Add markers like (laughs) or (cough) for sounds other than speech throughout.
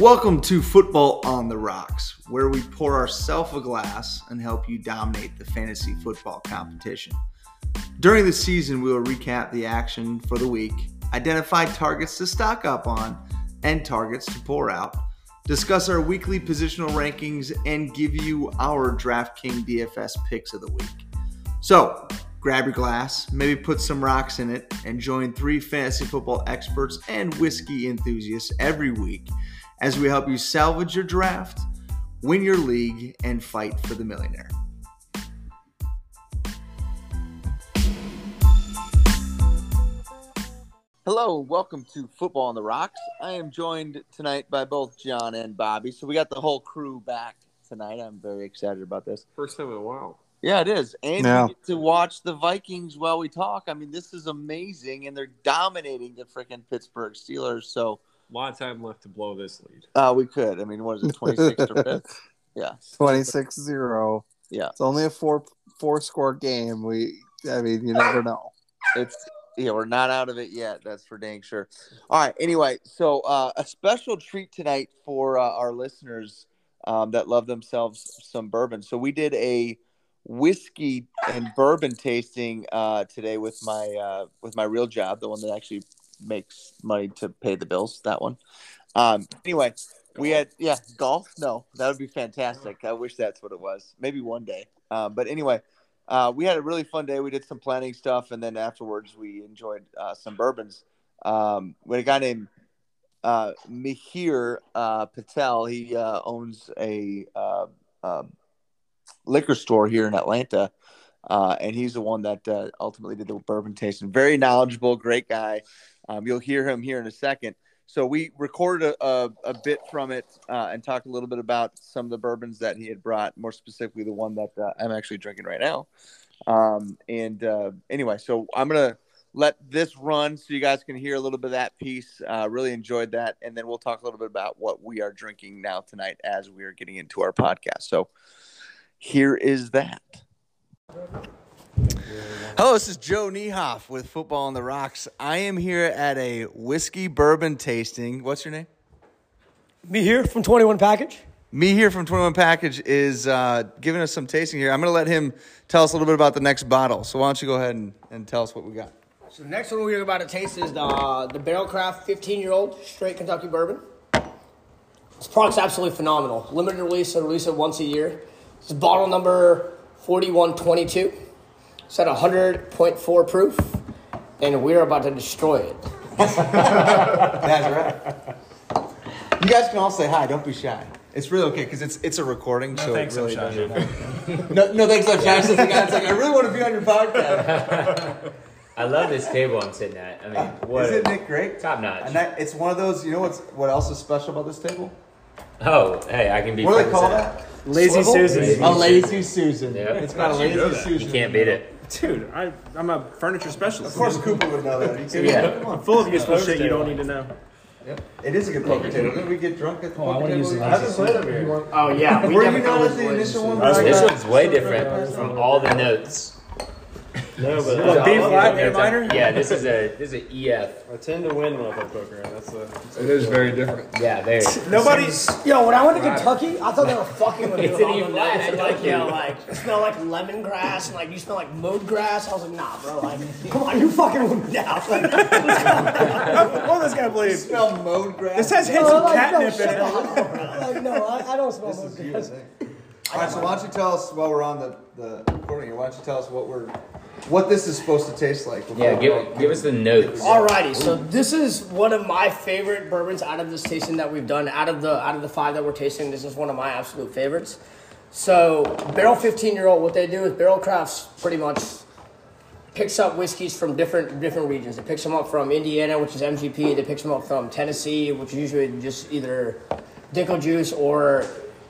Welcome to Football on the Rocks, where we pour ourselves a glass and help you dominate the fantasy football competition. During the season, we will recap the action for the week, identify targets to stock up on, and targets to pour out, discuss our weekly positional rankings, and give you our DraftKings DFS picks of the week. So, grab your glass, maybe put some rocks in it, and join three fantasy football experts and whiskey enthusiasts every week as we help you salvage your draft, win your league, and fight for the millionaire. Hello, welcome to Football on the Rocks. I am joined tonight by both John and Bobby. So we got the whole crew back tonight. I'm very excited about this. First time in a while. Yeah, it is. And Yeah. we get to watch the Vikings while we talk. I mean, this is amazing, and they're dominating the freaking Pittsburgh Steelers. So A lot of time left to blow this lead. uh, we could. I mean, what is it, 26 or 5th? (laughs) Yeah. 26-0. Yeah. It's only a four four score game. We I mean, you never know. It's yeah, we're not out of it yet. That's for dang sure. All right. Anyway, so uh, a special treat tonight for uh, our listeners um, that love themselves some bourbon. So we did a whiskey and bourbon tasting uh, today with my uh, with my real job, the one that actually makes money to pay the bills. That one. Um, anyway, we had yeah golf. No, that would be fantastic. I wish that's what it was. Maybe one day. Uh, but anyway, uh, we had a really fun day. We did some planning stuff, and then afterwards we enjoyed uh, some bourbons. Um, we had a guy named uh, Mihir uh, Patel. He uh, owns a uh, uh, liquor store here in Atlanta, uh, and he's the one that uh, ultimately did the bourbon tasting. Very knowledgeable, great guy. Um, you'll hear him here in a second. So we recorded a, a, a bit from it uh, and talked a little bit about some of the bourbons that he had brought, more specifically the one that uh, I'm actually drinking right now. Um, and uh, anyway, so I'm gonna let this run so you guys can hear a little bit of that piece. Uh, really enjoyed that, and then we'll talk a little bit about what we are drinking now tonight as we are getting into our podcast. So here is that. Hello, this is Joe Niehoff with Football on the Rocks. I am here at a whiskey bourbon tasting. What's your name? Mihir from 21 Package. Mihir from 21 Package is uh, giving us some tasting here. I'm going to let him tell us a little bit about the next bottle. So why don't you go ahead and, and tell us what we got? So the next one we're about to taste is the the Barrell Craft 15 year old straight Kentucky bourbon. This product's absolutely phenomenal. Limited release, so release it once a year. This is bottle number 4122. It's at 100.4 proof, and we're about to destroy it. (laughs) That's right. You guys can all say hi. Don't be shy. It's really okay because it's it's a recording, so thanks, it really I'm shy. doesn't. no, no, thanks, I'm shy. It's the guy's like, I really want to be on your podcast. I love this table I'm sitting at. I mean, what? Isn't Nick great? Top notch. And that, it's one of those. You know what's what else is special about this table? Oh, hey, I can be. What do they call that? Lazy Swivel? Susan. A lazy Susan. Yeah. It's got a How'd you know lazy? Susan. You can't beat it. Dude, I, I'm a furniture specialist. Of course, Cooper would know that. He said, Yeah. Come on. Full of useful shit you don't need to know. Yep. It is a good poker table. Didn't we get drunk at the oh, poker wanna table? use the I haven't played over here. Oh, yeah. We Were you never not know at the initial one? That's This one's way different from all the notes. No, but All B the flat, notes minor. Yeah, this is a this is a EF. I tend to win when I play poker. That's the. It is very different. Yeah, very. Nobody's. Yo, when I went to Kentucky, I thought they were fucking with me It's with an all the even line, notes and like, told yo, like, it smell like lemongrass and like you smell like mowed grass. I was like, nah, bro, like, come on, you fucking with me (laughs) now. Like, What does this guy believe? Smell mowed grass. This has hints of like, no, catnip in it. up, bro. Like, no, I, I don't smell This mowed is grass. you, I think. All right, so why don't you tell us while we're on the, the recording here? Why don't you tell us what we're, what this is supposed to taste like? Yeah, give give us the notes. Alrighty, so this is one of my favorite bourbons out of this tasting that we've done. Out of the out of the five that we're tasting, this is one of my absolute favorites. So Barrell 15 year old, what they do is Barrell Crafts pretty much picks up whiskeys from different different regions. It picks them up from Indiana, which is MGP. They picks them up from Tennessee, which is usually just either Dickel juice or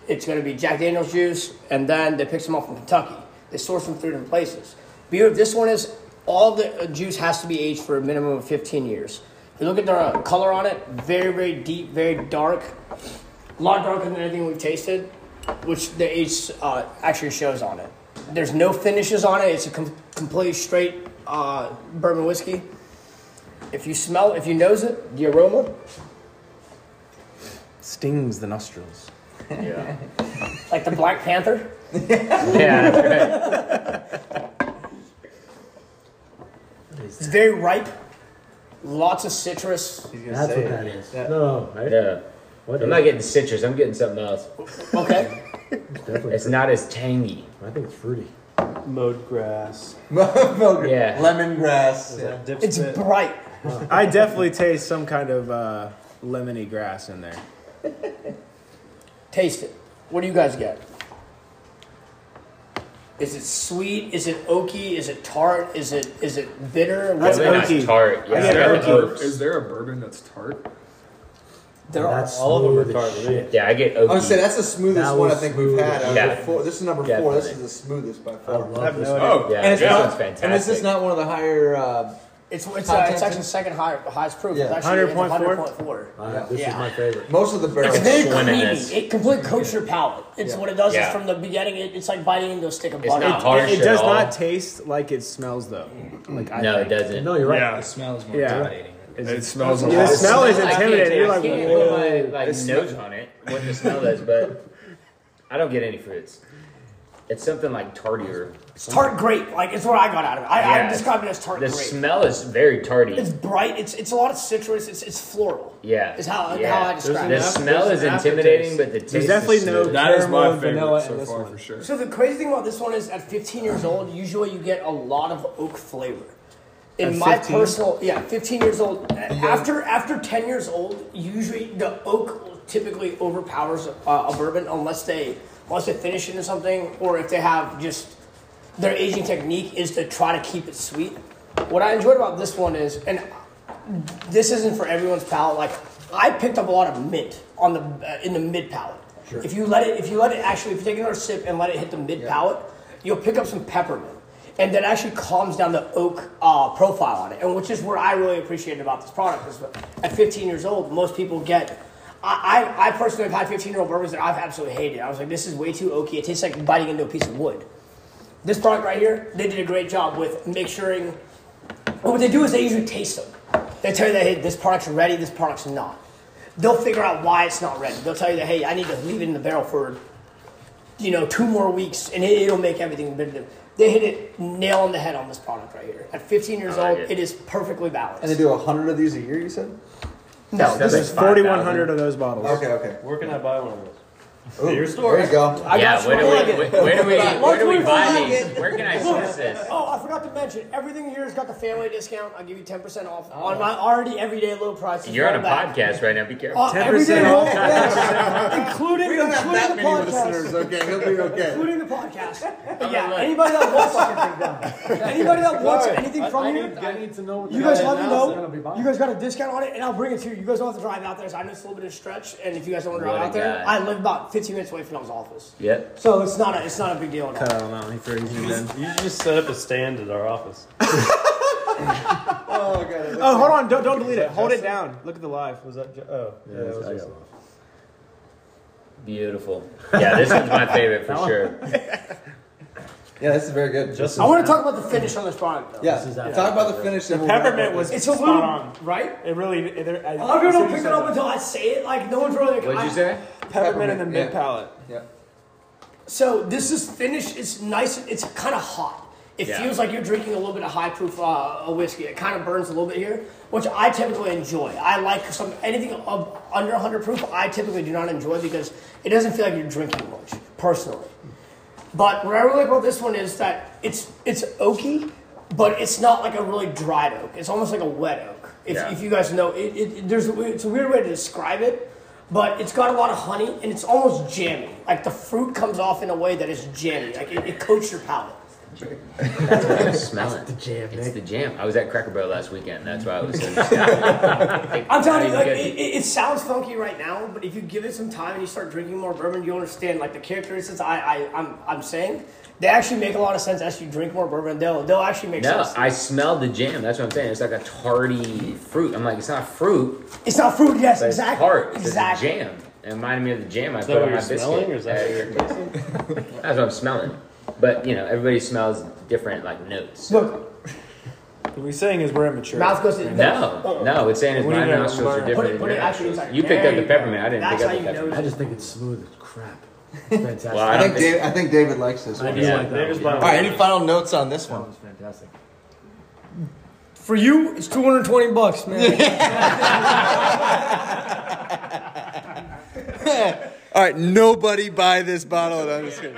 it's going to be Jack Daniel's juice, and then they pick them up from Kentucky. They source them through different places. Beauty of this one is all the uh, juice has to be aged for a minimum of 15 years. If you look at the uh, color on it, very very deep, very dark, a lot darker than anything we've tasted, which the age uh, actually shows on it. There's no finishes on it. It's a com- completely straight uh, bourbon whiskey. If you smell, if you nose it, the aroma, stings the nostrils. Yeah. (laughs) Like the Black Panther. (laughs) yeah, that's right. (laughs) It's very ripe. Lots of citrus. That's what that is. No, right? Yeah. What I'm is not it? getting citrus. I'm getting something else. Okay. It's definitely It's fruity. not as tangy. I think it's fruity. Mowed grass. (laughs) Yeah. Lemongrass. Yeah. Dip It's spit. bright. I definitely taste some kind of uh, lemony grass in there. (laughs) Taste it. What do you guys get? Is it sweet? Is it oaky? Is it tart? Is it is it bitter? That's What- Probably oaky. not tart. Yeah, Is there, a bur- oats. is there a bourbon that's tart? there are. That's all of them are smooth tart as shit. Yeah, I get oaky. I would say that's the smoothest That one I was think we've had. Out Yeah. the four. This is number four. This is Definitely. the smoothest by I far. love I have this no one. Oh, Yeah, And it's this not, one's fantastic. and this is not one of the higher. Uh, It's it's, uh, it's tension? actually second high, highest proof. Yeah. It's actually 100.4? 100.4. Uh, this Yeah. is my favorite. most of the barrels. It's very creamy. this. It completely coats your palate. It's Yeah. what it does Yeah. is from the beginning. It, it's like biting into a stick of It's butter. not harsh It, it at does all. not taste like it smells though. Like I No, it doesn't. No, you're right. Yeah. The smell is more Yeah. intimidating. It's- It smells a lot. the smell is intimidating. You're like, I can't put my like, This nose on it, what the smell is, but (laughs) I don't get any fruits. It's something like tartier. It's tart grape. Like it's what I got out of it. I, I describe it as tart The grape. The smell is very tarty. It's bright. It's it's a lot of citrus. It's it's floral. yeah. Is how yeah. how I describe The it. The smell There's is intimidating, but the taste There's definitely is no- That is Caramel my and vanilla favorite in so this far one. for sure. So the crazy thing about this one is, at 15 years old, usually you get a lot of oak flavor. In At my 15? personal, yeah, 15 years old. After after 10 years old, usually the oak typically overpowers a, a bourbon unless they unless they finish it in something or if they have just their aging technique is to try to keep it sweet. What I enjoyed about this one is, and this isn't for everyone's palate. Like I picked up a lot of mint on the uh, in the mid palate. If you let it, if you let it actually, if you take another sip and let it hit the mid palate, you'll pick up some peppermint, and that actually calms down the oak uh, profile on it. And which is what I really appreciated about this product is at 15 years old, most people get. I, I, I personally have had 15 year old bourbons that I've absolutely hated. I was like, this is way too oaky. It tastes like biting into a piece of wood. This product right here, they did a great job with make sure what they do is they usually taste them. They tell you that hey, this product's ready, this product's not. They'll figure out why it's not ready. They'll tell you that hey, I need to leave it in the barrel for, you know, two more weeks, and it, it'll make everything better. They hit it nail on the head on this product right here. At 15 years like old, it. it is perfectly balanced. and they do a hundred of these a year. You said. no, this That's is 4,100 of those bottles. Okay. Okay. Where can I buy one of those? Ooh, your store. There you go. I yeah, got where do, we, where, where do we where do we buy look, these? Where can I source this? Oh, I forgot to mention, everything here has got the family discount. I'll give you 10% off on my already everyday low prices. You're on a back. podcast right now. Be careful. Uh, 10% everyday off. low, yes, including, We don't have including that the many podcast. listeners. Okay, he'll be okay. including the podcast. But (laughs) yeah, look. anybody that wants (laughs) anybody that wants anything from you, I need to know you guys the let me hell I'm gonna know. You guys got a discount on it, and I'll bring it to you. You guys don't have to drive out there. So I know it's a little bit of a stretch, and if you guys don't want to drive out there. I live about 15 minutes away from Noah's office, Yep. so it's not a it's not a big deal at all. Cut out on that one. He threw it in then. You should just set up a stand at our office. (laughs) Oh god. Oh, hold on. Don't, don't delete it. Hold it down. Look at the live. Was that? Jo- oh, yeah, that was I just- Beautiful. Yeah, this one's my favorite for sure. (laughs) Yeah, this is very good. Just I want to talk about the finish on this product. Though. yeah. This is Talk about the finish. and we'll Peppermint was It's a spot little on. right. It really. It, there- I, A lot of people don't pick it up until I say it. Like no one's really like. What'd I- you say? that. peppermint in the mid yeah. palate. Yeah. So this is finished. It's nice. It's kind of hot. It Yeah. feels like you're drinking a little bit of high proof uh, a whiskey. It kind of burns a little bit here, which I typically enjoy. I like some anything of under 100 proof. I typically do not enjoy because it doesn't feel like you're drinking much personally. But what I really like about this one is that it's it's oaky, but it's not like a really dried oak. It's almost like a wet oak. If, Yeah. if you guys know, it, it, there's a, it's a weird way to describe it, but it's got a lot of honey and it's almost jammy. Like the fruit comes off in a way that is jammy. Like it, it coats your palate. That's what I'm smelling. the jam, It's Nick. the jam. I was at Cracker Barrel last weekend. That's why I was. So (laughs) I'm telling you, like, it, it, it sounds funky right now, but if you give it some time and you start drinking more bourbon, you'll understand like the characteristics I, I I'm I'm saying. They actually make a lot of sense as you drink more bourbon. They'll they'll actually make sense. No, sense. I smelled the jam. That's what I'm saying. It's like a tarty fruit. I'm like, it's not fruit, it's not fruit, yes, but it's exactly. tart. It's exactly. a jam. It reminded me of the jam I Is put that on what my you're biscuit. smelling, or is that what you're tasting? That's what I'm smelling. But you know, everybody smells different like notes. Look, What he's saying is we're immature. Mouth goes to No, oh. no, it's saying is We my need to nostrils are different Put it- than put it your actually nostrils. inside. You picked There up the you go. peppermint. I didn't That's pick up how the you peppermint. I just think it's smooth as crap. (laughs) Fantastic. Well, I I don't think think. David, I think David likes this I one. do Yeah. like that. David's one. All right, any final notes on this That one? one's fantastic. For you, it's 220 bucks, man. (laughs) (laughs) All right, nobody buy this bottle. No, I'm just kidding.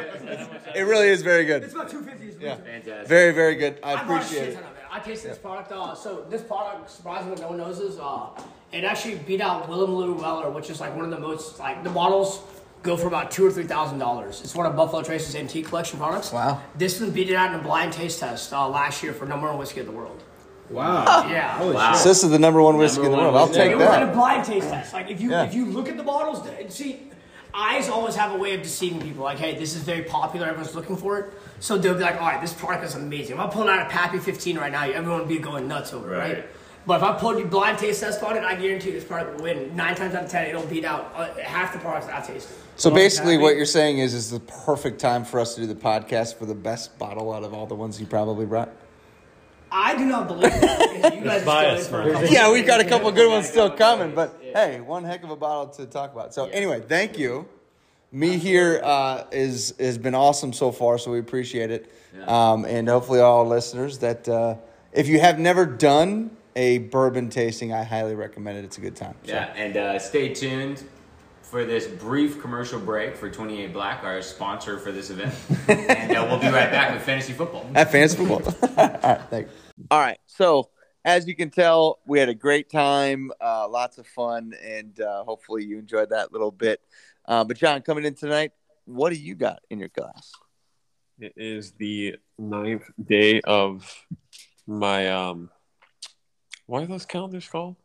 It really is very good. it's about 250 Yeah, Fantastic. very, very good. I I appreciate it. ton of it. I tasted this product. Uh, so this product, surprisingly, no one knows is uh, it actually beat out William Larue Weller, which is like one of the most like the bottles go for about two or three thousand dollars. It's one of Buffalo Trace's antique collection products. Wow. This one beat it out in a blind taste test uh, last year for number one whiskey in the world. Wow. Yeah. Holy Wow. So this is the number one whiskey in the world. I'll whiskey. take It was in a blind taste test. Like if you Yeah. if you look at the bottles, see, eyes always have a way of deceiving people. Like, hey, this is very popular. Everyone's looking for it. So they'll be like, all right, this product is amazing. If I'm pulling out a Pappy 15 right now, everyone would be going nuts over it, right? Right. But if I pulled you blind taste test on it, I guarantee this product will win. Nine times out of ten, it'll beat out uh, half the products that I've tasted. So basically, what you're saying is, is the perfect time for us to do the podcast for the best bottle out of all the ones you probably brought. I do not believe that. You (laughs) guys are biased, in man. for a couple Yeah, we've got a couple good ones still coming, but hey, one heck of a bottle to talk about. So anyway, thank you. Mihir uh, is has been awesome so far, so we appreciate it, um, and hopefully all listeners that uh, if you have never done a bourbon tasting, I highly recommend it. It's a good time. So, Yeah, and uh, stay tuned for this brief commercial break for 28 Black, our sponsor for this event. (laughs) and uh, we'll be right back with fantasy football. At fantasy football. (laughs) all right, thank you. All right, so as you can tell, we had a great time, uh, lots of fun, and uh, hopefully you enjoyed that little bit. Uh, but John, coming in tonight, what do you got in your glass? It is the ninth day of my um. What are those calendars called?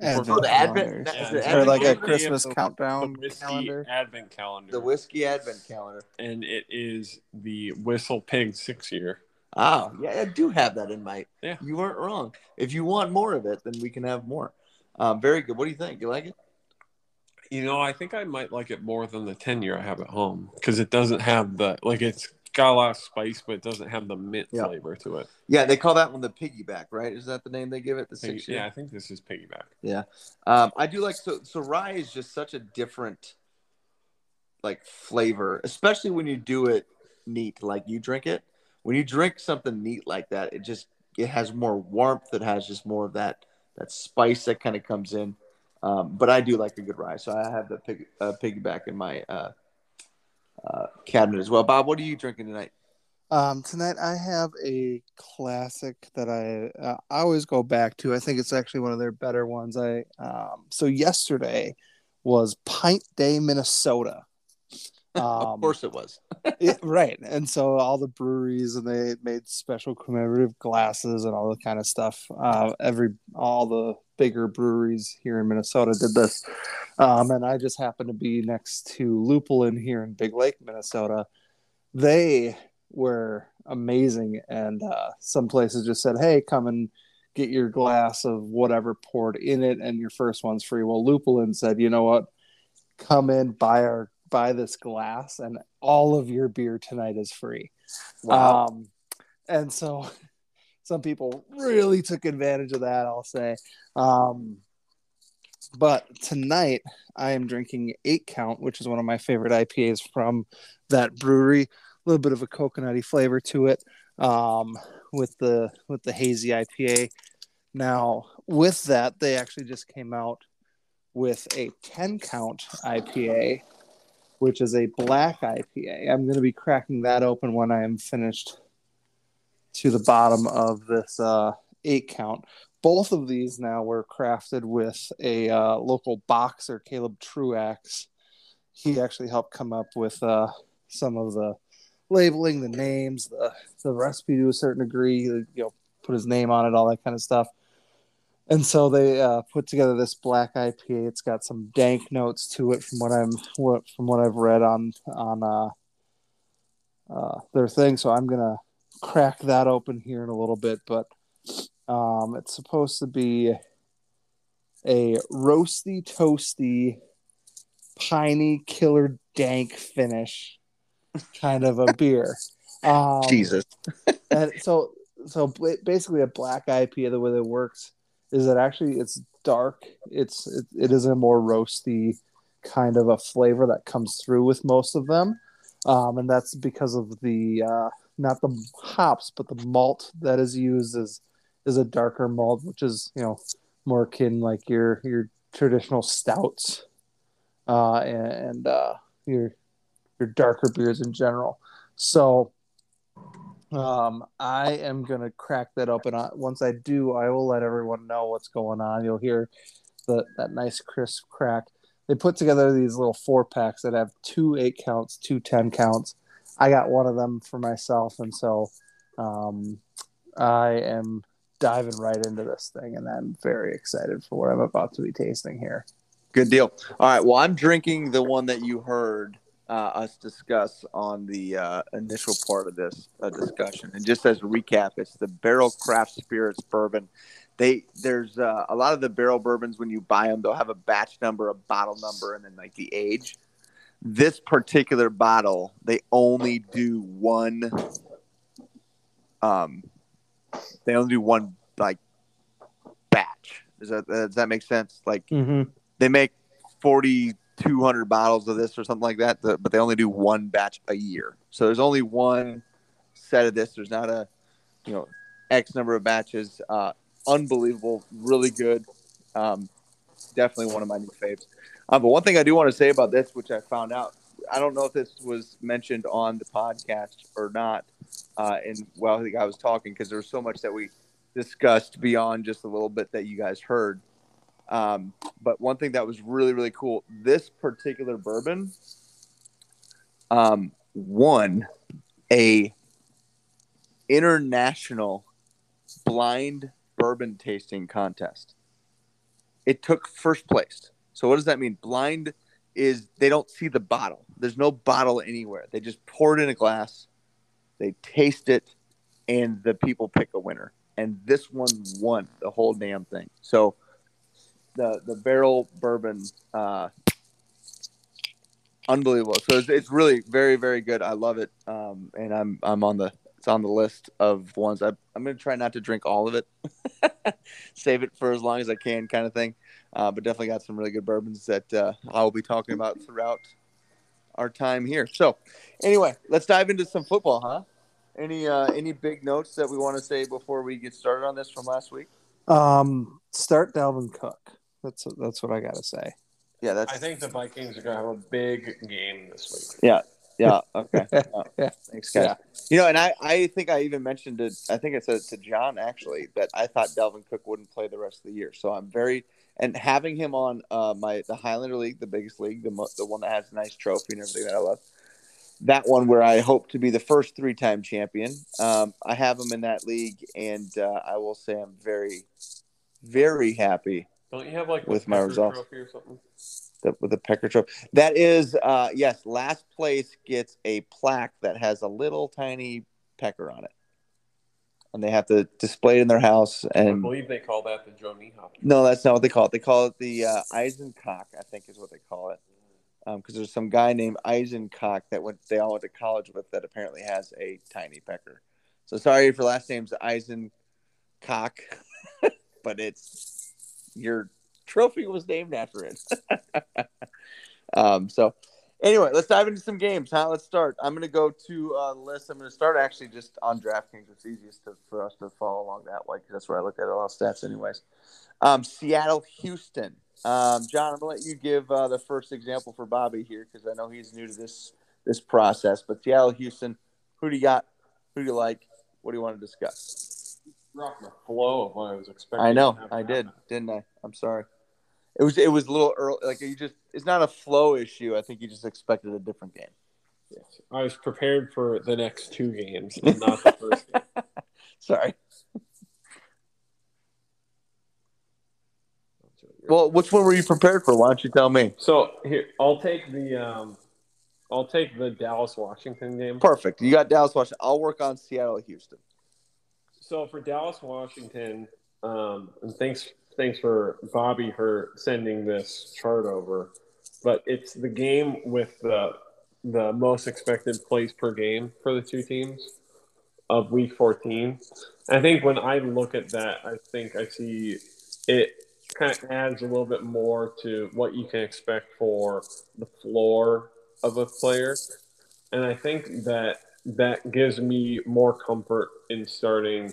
Advent Oh, the Advent- calendars. that- Yeah, the it's or like a Christmas the- countdown the whiskey calendar. Advent calendar. The whiskey Advent calendar. and it is the Whistle Pig six year. Oh, yeah, I do have that in my. Yeah. You weren't wrong. If you want more of it, then we can have more. Um, very good. What do you think? You like it? You know, I think I might like it more than the ten year I have at home because it doesn't have the like it's got a lot of spice, but it doesn't have the mint Yeah. flavor to it. Yeah, they call that one the piggyback, right? Is that the name they give it? The Piggy- six year. yeah, I think this is piggyback. Yeah. Um, I do like so so rye is just such a different like flavor, especially when you do it neat, like you drink it. When you drink something neat like that, it just it has more warmth. It has just more of that that spice that kind of comes in. Um, but I do like a good rye, so I have the pig, uh, piggyback in my uh, uh, cabinet as well. Bob, what are you drinking tonight? Um, tonight I have a classic that I uh, I always go back to. I think it's actually one of their better ones. I um, so yesterday was Pint Day, Minnesota. Um, of course, it was. (laughs) it- right, and so all the breweries and they made special commemorative glasses and all that kind of stuff. Uh, every all the bigger breweries here in Minnesota did this, um, and I just happened to be next to Lupulin here in Big Lake, Minnesota. They were amazing, and uh, some places just said, "Hey, come and." Get your glass of whatever poured in it, and your first one's free. Well, Lupulin said, "You know what? Come in, buy our buy this glass, and all of your beer tonight is free." Wow. Um, and so (laughs) some people really took advantage of that, I'll say. Um, but tonight I am drinking Eight Count, which is one of my favorite IPAs from that brewery. A little bit of a coconutty flavor to it um, with the with the hazy IPA. Now, with that, they actually just came out with a 10 count IPA, which is a black IPA. I'm going to be cracking that open when I am finished to the bottom of this uh, eight count. Both of these now were crafted with a uh, local boxer, Caleb Truax. He actually helped come up with uh, some of the labeling, the names, the the recipe to a certain degree. You know, put his name on it, all that kind of stuff. And so they uh, put together this black IPA. It's got some dank notes to it, from what I'm what from what I've read on on uh, uh, their thing. So I'm gonna crack that open here in a little bit. But um, it's supposed to be a roasty, toasty, piney, killer dank finish kind of a (laughs) beer. Um, Jesus. and so so basically a black IPA the way that it works is that actually it's dark. It's it, it is a more roasty kind of a flavor that comes through with most of them, um, and that's because of the uh, not the hops but the malt that is used is is a darker malt, which is you know more akin like your your traditional stouts uh, and, and uh, your your darker beers in general. So um, I am gonna crack that open. Once I do, I will let everyone know what's going on. You'll hear the that nice crisp crack. They put together these little four packs that have two eight counts, two ten counts. I got one of them for myself, and so um, I am diving right into this thing, and I'm very excited for what I'm about to be tasting here. Good deal. All right. Well, I'm drinking the one that you heard us discuss on the uh, initial part of this uh, discussion. And just as a recap, it's the Barrell Craft Spirits Bourbon. They there's uh, a lot of the barrel bourbons when you buy them, they'll have a batch number, a bottle number, and then like the age. This particular bottle, they only do one. Um, they only do one like batch. Does that does that make sense? Like Mm-hmm. they make 4200 bottles of this or something like that but they only do one batch a year. So there's only one set of this. There's not a you know x number of batches. Uh, unbelievable really good. Um, definitely one of my new faves. Um, but one thing i do want to say about this which i found out i don't know if this was mentioned on the podcast or not uh, and while the guy was talking because there was so much that we discussed beyond just a little bit that you guys heard um, but one thing that was really, really cool, this particular bourbon um, won a international blind bourbon tasting contest. It took first place. So what does that mean? Blind is they don't see the bottle. There's no bottle anywhere. They just pour it in a glass, they taste it, and the people pick a winner. And this one won the whole damn thing. So the the barrel bourbon uh unbelievable. So it's, it's really very very good. I love it. Um and i'm i'm on the it's on the list of ones. I, i'm gonna try not to drink all of it (laughs) save it for as long as i can kind of thing. Uh, but definitely got some really good bourbons that uh, i'll be talking about throughout our time here. So anyway let's dive into some football huh? Any uh any big notes that we want to say before we get started on this from last week? Um, start Dalvin Cook. That's that's what I gotta say. yeah that's I think the Vikings are going to have a big game this week. Yeah. Yeah. Okay. (laughs) Yeah. Thanks, guys. You know, and I, I think I even mentioned it. I think I said it to John actually that I thought Dalvin Cook wouldn't play the rest of the year. So I'm very and having him on uh, my the Highlander League, the biggest league, the mo- the one that has a nice trophy and everything that I love. That one where I hope to be the first three time champion. Um, I have him in that league, and uh, I will say I'm very, very happy Don't you have like With the my results. trophy or something? that with the Pecker Trophy. That is, uh, yes, last place gets a plaque that has a little tiny pecker on it, and they have to display it in their house. And I believe they call that the Joe Niehoff. no, that's not what they call it. They call it the uh, Eisencock, I think is what they call it, because there's some guy named Eisencock that went they all went to college with that apparently has a tiny pecker. So sorry if your last name's Eisencock, (laughs) but it's your trophy was named after it. (laughs) um, so anyway, let's dive into some games. Huh? Let's start. I'm going to go to uh, the list. I'm going to start actually just on DraftKings. It's easiest to, for us to follow along that way because that's where I look at all the stats, anyways. Um, Seattle, Houston. Um, John, I'm going to let you give uh, the first example for Bobby here because I know he's new to this this process. But Seattle, Houston, who do you got? Who do you like? What do you want to discuss? Rock the flow of what I was expecting. I know, I did, happen. didn't I? I'm sorry. It was it was a little early. Like you just, it's not a flow issue. I think you just expected a different game. Yes. I was prepared for the next two games, and not the (laughs) first game. Sorry. Well, which one were you prepared for? Why don't you tell me? So here, I'll take the um, I'll take the Dallas Washington game. Perfect. You got Dallas, Washington. I'll work on Seattle, Houston. So for Dallas Washington, um, and thanks thanks for Bobby for sending this chart over, but it's the game with the the most expected plays per game for the two teams. of Week 14. I think when I look at that, I think I see it kind of adds a little bit more to what you can expect for the floor of a player, and I think that that gives me more comfort in starting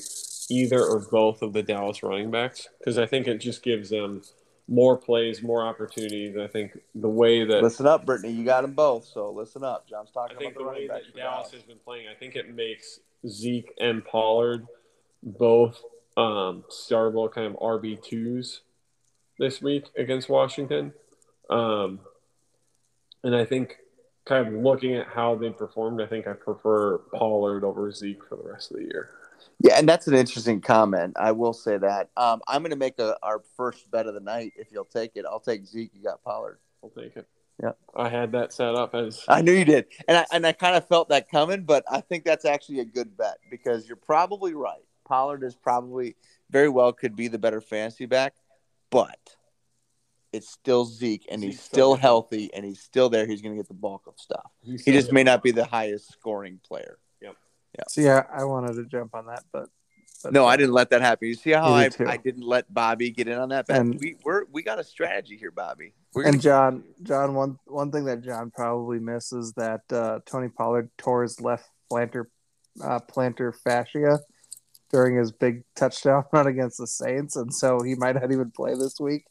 either or both of the Dallas running backs because I think it just gives them more plays, more opportunities. I think the way that Listen up, Brittany. You got them both, so listen up. John's talking about the the way running for Dallas has been playing, I think it makes Zeke and Pollard both um, startable kind of RB twos this week against Washington. Um, and I think kind of looking at how they performed, I think I prefer Pollard over Zeke for the rest of the year. Yeah, and that's an interesting comment. I will say that. Um, I'm going to make a, our first bet of the night. If you'll take it, I'll take Zeke. You got Pollard. I'll take it. Yeah. I had that set up as I knew you did, and I and I kind of felt that coming, but I think that's actually a good bet because you're probably right. Pollard is probably very well could be the better fantasy back, but it's still Zeke, and he's still still- healthy, and he's still there. He's going to get the bulk of stuff. he's He still just may not be the highest scoring player. Yep. yeah, I wanted to jump on that, but, but No, I didn't let that happen. You see how I, did too. I didn't let Bobby get in on that bet? And- we we're, we got a strategy here, Bobby. We're And gonna, John, John, one one thing that John probably misses that uh, Tony Pollard tore his left plantar uh, plantar fascia during his big touchdown (laughs) run against the Saints, and so he might not even play this week.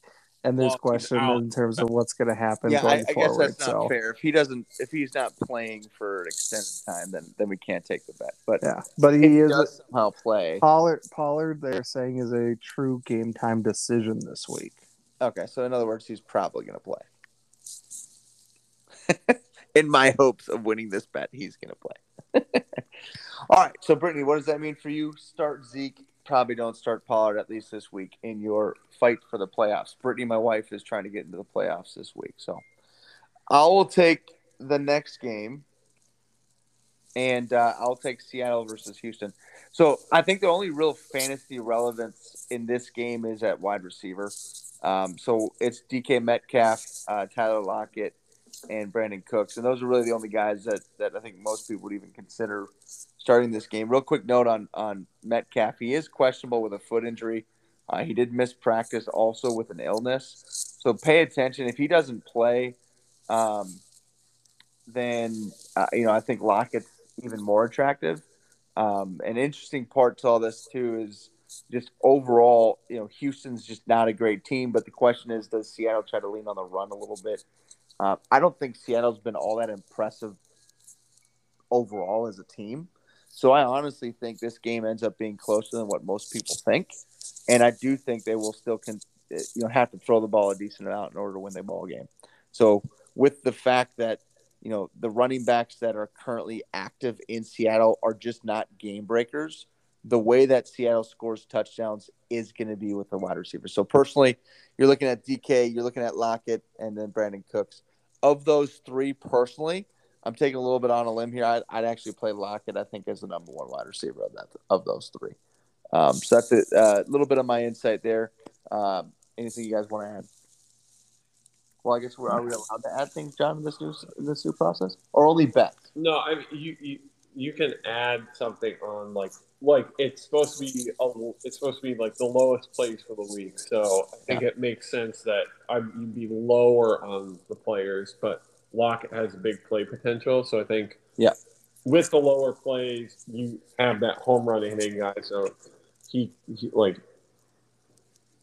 And there's question out. in terms of what's going to happen yeah, I, going I guess forward. that's not so fair. If he doesn't, if he's not playing for an extended time, then then we can't take the bet. But yeah, but he he is does somehow play. Pollard. Pollard, they're saying is a true game time decision this week. Okay, so in other words, he's probably going to play. (laughs) in my hopes of winning this bet, he's going to play. (laughs) All right, so Brittany, what does that mean for you? Start Zeke. Probably don't start Pollard at least this week in your fight for the playoffs. Brittany, my wife, is trying to get into the playoffs this week, so I will take the next game, and uh, I'll take Seattle versus Houston. So I think the only real fantasy relevance in this game is at wide receiver. Um, so it's DK Metcalf, uh, Tyler Lockett, and Brandin Cooks, and those are really the only guys that, that I think most people would even consider starting this game. Real quick note on on Metcalf: he is questionable with a foot injury. Uh, he did miss practice also with an illness, so pay attention. If he doesn't play, um, then uh, you know I think Lockett's even more attractive. Um, an interesting part to all this too is just overall, you know, Houston's just not a great team. But the question is, does Seattle try to lean on the run a little bit? Uh, I don't think Seattle's been all that impressive overall as a team. So I honestly think this game ends up being closer than what most people think, and I do think they will still can eh, you know have to throw the ball a decent amount in order to win the ball game. So with the fact that you know the running backs that are currently active in Seattle are just not game breakers, the way that Seattle scores touchdowns is going to be with the wide receiver. So personally, you're looking at DK, you're looking at Lockett, and then Brandin Cooks. Of those three, personally, I'm taking a little bit on a limb here. I'd, I'd actually play Lockett. I think as the number one wide receiver of that of those three. Um, so that's a uh, little bit of my insight there. Um, anything you guys want to add? Well, I guess we're are we allowed to add things, John, in this new in this new process, or only bets? No, I mean, you, you you can add something on like like it's supposed to be a, it's supposed to be like the lowest place for the week. So I think it makes sense that I you'd be lower on the players, but Lockett has a big play potential. So I think Yeah. with the lower plays, you have that home run hitting guy. So he, he like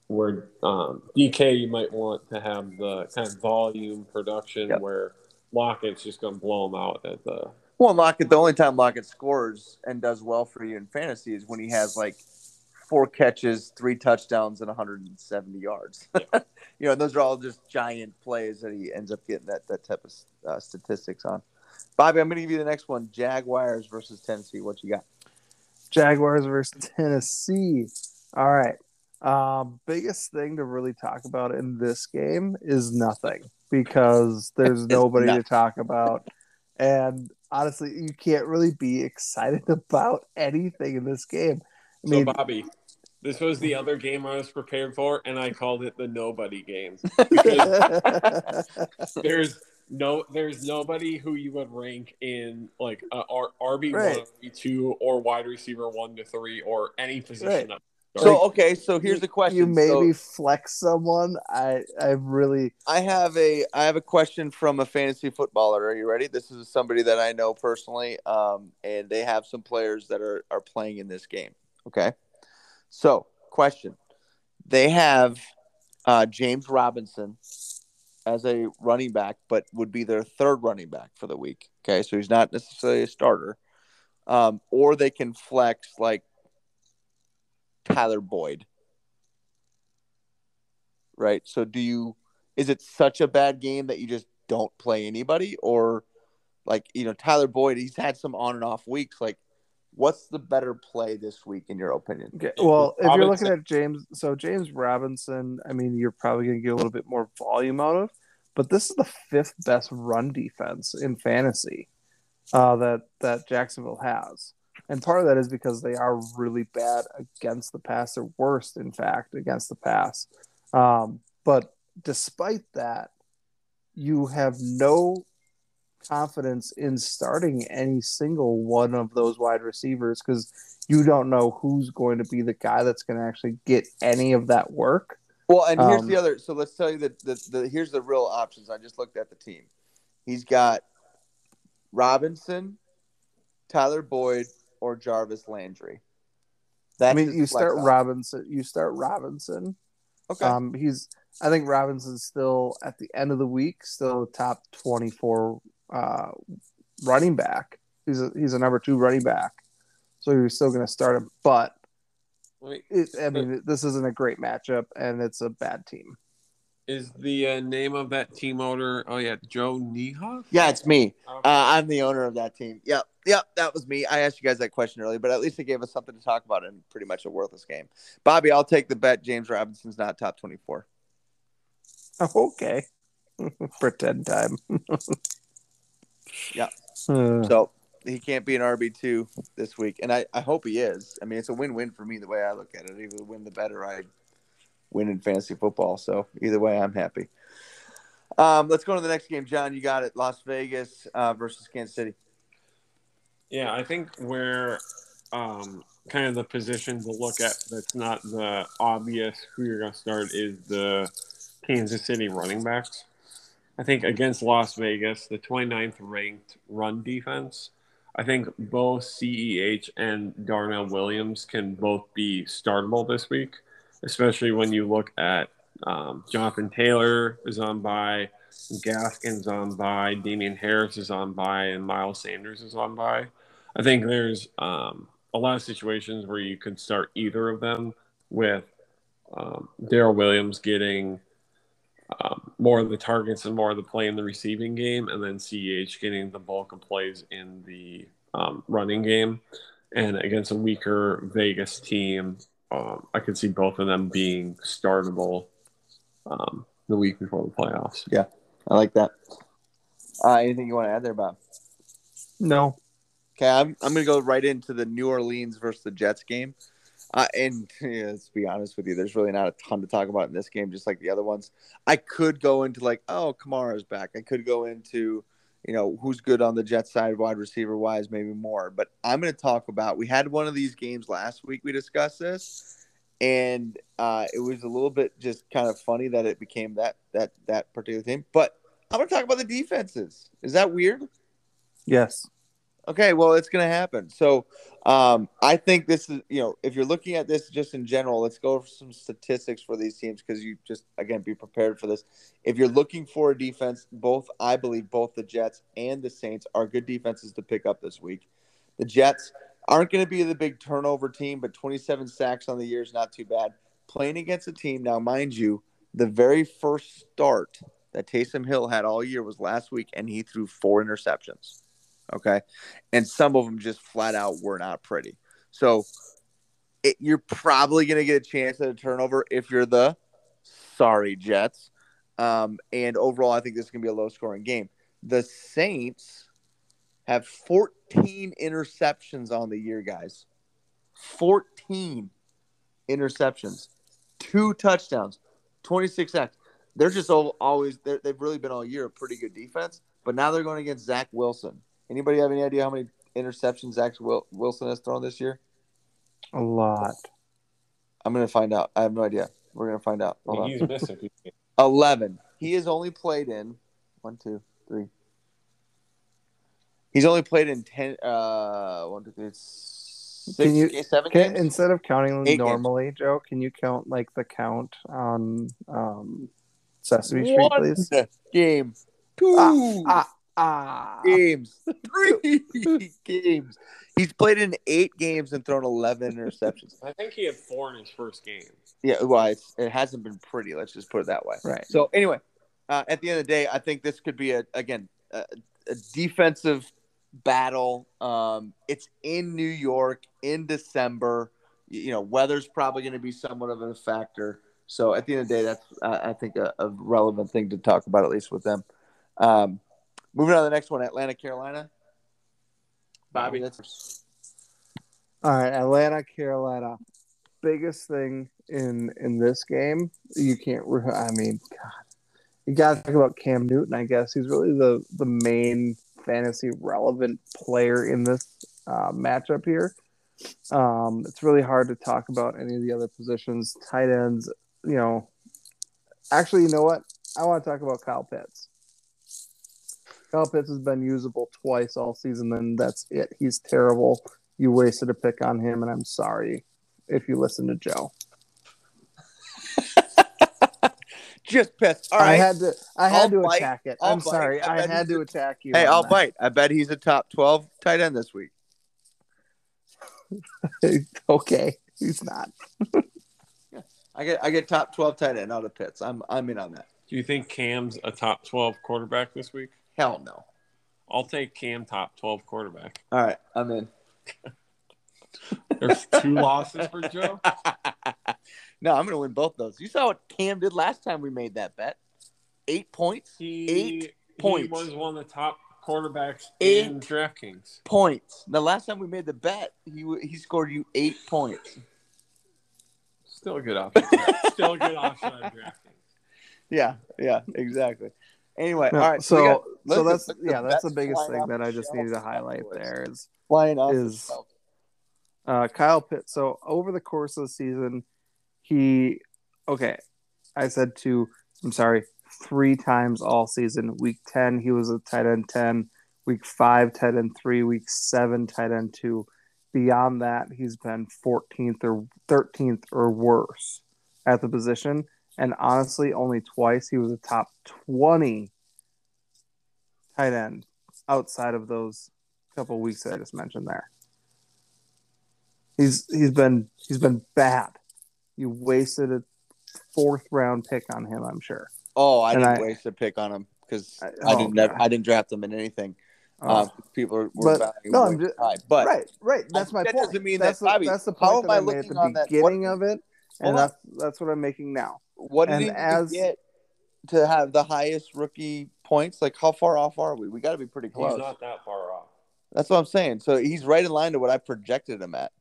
where um, DK you might want to have the kind of volume production Yep. where Lockett's just going to blow him out at the Well, Lockett, the only time Lockett scores and does well for you in fantasy is when he has like four catches, three touchdowns, and 170 yards. (laughs) you know, and those are all just giant plays that he ends up getting that, that type of uh, statistics on. Bobby, I'm going to give you the next one Jaguars versus Tennessee. What you got? Jaguars versus (laughs) Tennessee. All right. Um, biggest thing to really talk about in this game is nothing because (laughs) there's nobody to talk about. And honestly, you can't really be (laughs) excited about anything in this game. I So Bobby, this was the other game I was prepared for, and I called it the nobody game. Because there's no there's nobody who you would rank in like uh, R- RB one, RB two, or wide receiver one to three, or any position. Right. So okay, so here's the question. You maybe So flex someone. I I really I have a I have a question from a fantasy footballer. Are you ready? This is somebody that I know personally, um, and they have some players that are are playing in this game. Okay, so question: They have uh, James Robinson as a running back, but would be their third running back for the week. Okay, so he's not necessarily a starter, um, or they can flex like Tyler Boyd. Right. So do you is it such a bad game that you just don't play anybody or like you know Tyler Boyd he's had some on and off weeks like what's the better play this week in your opinion Okay. Well, if you're looking at James, so James Robinson, I mean, you're probably going to get a little bit more volume out of, but this is the fifth best run defense in fantasy uh, that that Jacksonville has, and part of that is because they are really bad against the pass. They're worst, in fact, against the pass. Um, but despite that, you have no confidence in starting any single one of those wide receivers because you don't know who's going to be the guy that's going to actually get any of that work. well and here's Um, the other so let's tell you that the, the here's the real options I just looked at the team he's got Robinson Tyler Boyd or Jarvis Landry that's I mean, you start. Robinson. You start Robinson. okay Um, he's. I think Robinson's still at the end of the week, still top twenty-four uh, running back. He's a, he's a number two running back, so you're still going to start him. But Wait, it, I mean, this isn't a great matchup, and it's a bad team. is the uh, name of that team owner? Oh yeah, Joe Niehoff. yeah it's me Okay. Uh, I'm the owner of that team. Yep, yep, that was me. I asked you guys that question earlier, but at least it gave us something to talk about in pretty much a worthless game. Bobby, I'll take the bet. James Robinson's not top 24. (laughs) Okay, (laughs) pretend time. (laughs) Yeah. Uh, So he can't be an RB two this week, and I, I hope he is. I mean, it's a win win for me the way I look at it. Either win the better I win in fantasy football. So either way, I'm happy. Um, let's go to the next game, John. You got it. Las Vegas uh, versus Kansas City. Yeah, I think where um, kind of the position to look at that's not the obvious who you're going to start is the Kansas City running backs. I think against Las Vegas, the 29th ranked run defense, I think both CEH and Darrel Williams can both be startable this week, especially when you look at um, Jonathan Taylor is on by, Gaskin's on by, Damien Harris is on by, and Miles Sanders is on by. I think there's um, a lot of situations where you could start either of them with um, Darrel Williams getting um, more of the targets and more of the play in the receiving game, and then CEH getting the bulk of plays in the um, running game. And against a weaker Vegas team, um, I could see both of them being startable um, the week before the playoffs. Yeah, I like that. Uh, anything you want to add there, Bob? no, Okay, I'm I'm gonna go right into the New Orleans versus the Jets game. Uh, and (laughs) yeah, let's be honest with you, there's really not a ton to talk about in this game, just like the other ones. I could go into like, oh, Kamara's back. I could go into, you know, who's good on the Jets side, wide receiver wise, maybe more. But I'm going to talk about. We had one of these games last week. We discussed this, and uh, it was a little bit just kind of funny that it became that that that particular team. But I'm going to talk about the defenses. Is that weird? yes, Okay, well, it's going to happen. So, um, I think this is, you know, if you're looking at this just in general, let's go over some statistics for these teams because you just, again, be prepared for this. If you're looking for a defense, both, I believe, both the Jets and the Saints are good defenses to pick up this week. The Jets aren't going to be the big turnover team, but 27 sacks on the year is not too bad. Playing against a team, now, mind you, the very first start that Taysom Hill had all year was last week, and he threw four interceptions. Okay. And some of them just flat out were not pretty. So it, you're probably going to get a chance at a turnover if you're the sorry Jets. Um, and overall, I think this is going to be a low scoring game. The Saints have 14 interceptions on the year, guys. 14 interceptions, two touchdowns, 26 sacks. they're just al- always they're, they've really been all year a pretty good defense. But now they're going against Zach Wilson. Anybody have any idea how many interceptions Zach Wilson has thrown this year? A lot. I'm going to find out. I have no idea. We're going to find out. Hold on. Missing. (laughs) 11. He has only played in one, two, three. He's only played in 10, uh, one, two, three, six, Can you- seven Can, games? instead of counting them Eight games. normally, Joe, can you count like the count on um, Sesame Street, One please? (laughs) game. Two Ah, ah. Games. (laughs) Three (laughs) games. He's played in eight games and thrown 11 interceptions. I think he had four in his first game. Yeah, well, it's, it hasn't been pretty. Let's just put it that way. Right. So anyway, uh, at the end of the day, I think this could be a again a, a defensive battle. Um, it's in New York in December. You, you know, weather's probably going to be somewhat of a factor. So at the end of the day, that's uh, I think a, a relevant thing to talk about at least with them. Um, moving on to the next one, Atlanta, Carolina. Bobby, that's All right, Atlanta, Carolina. Biggest thing in in this game, you can't. Re- I mean, God, you got to talk about Cam Newton. I guess he's really the the main fantasy relevant player in this uh, matchup here. Um, it's really hard to talk about any of the other positions, tight ends. You know, actually, you know what? I want to talk about Kyle Pitts. Kyle Pitts has been usable twice all season, and that's it. He's terrible. You wasted a pick on him, and I'm sorry if you listen to Joe. (laughs) just pissed. All right. I had to. I had I'll to bite. attack it. I'll I'm sorry. I I, had to a- attack you. hey, I'll that. bite. I bet he's a top 12 tight end this week. (laughs) okay, he's not. I get I get top 12 tight end out of Pitts. I'm I'm in on that. Do you think Cam's a top 12 quarterback this week? Hell no. I'll take Cam top 12 quarterback. All right, I'm in. (laughs) There's two losses for Joe. (laughs) No, I'm going to win both those. You saw what Cam did last time we made that bet. Eight points. He, Eight he points. was one of the top quarterbacks Eight. in DraftKings. Points. The last time we made the bet, he he scored you eight points. Still a good option. Still a good option on DraftKings. (laughs) Yeah, yeah, exactly. Anyway, No, all right. so we got- so that's at yeah, that's the biggest thing that I just needed to highlight there is Flying off is- uh, Kyle Pitts. So over the course of the season, he okay. I said two. I'm sorry, three times all season. Week ten, he was a tight end ten. Week five, tight end three. Week seven, tight end two. Beyond that, he's been 14th or 13th or worse at the position. And honestly, only twice he was a top 20 tight end outside of those couple weeks that I just mentioned there. He's he's been he's been bad. You wasted a fourth round pick on him, I'm sure. Oh, I and didn't I- waste a pick on him because I- I, oh, didn't. God. I didn't draft him in anything. Oh. Uh, people are, were But- no, I'm just- high. But right, right. That's my that point. doesn't mean that's that, the, that's the how point am that I made at the that? beginning What- of it, Hold and on. that's that's what I'm making now. what did and he as- get to have the highest rookie points? Like, how far off are we? We got to be pretty close. He's not that far off. That's what I'm saying. So he's right in line to what I projected him at.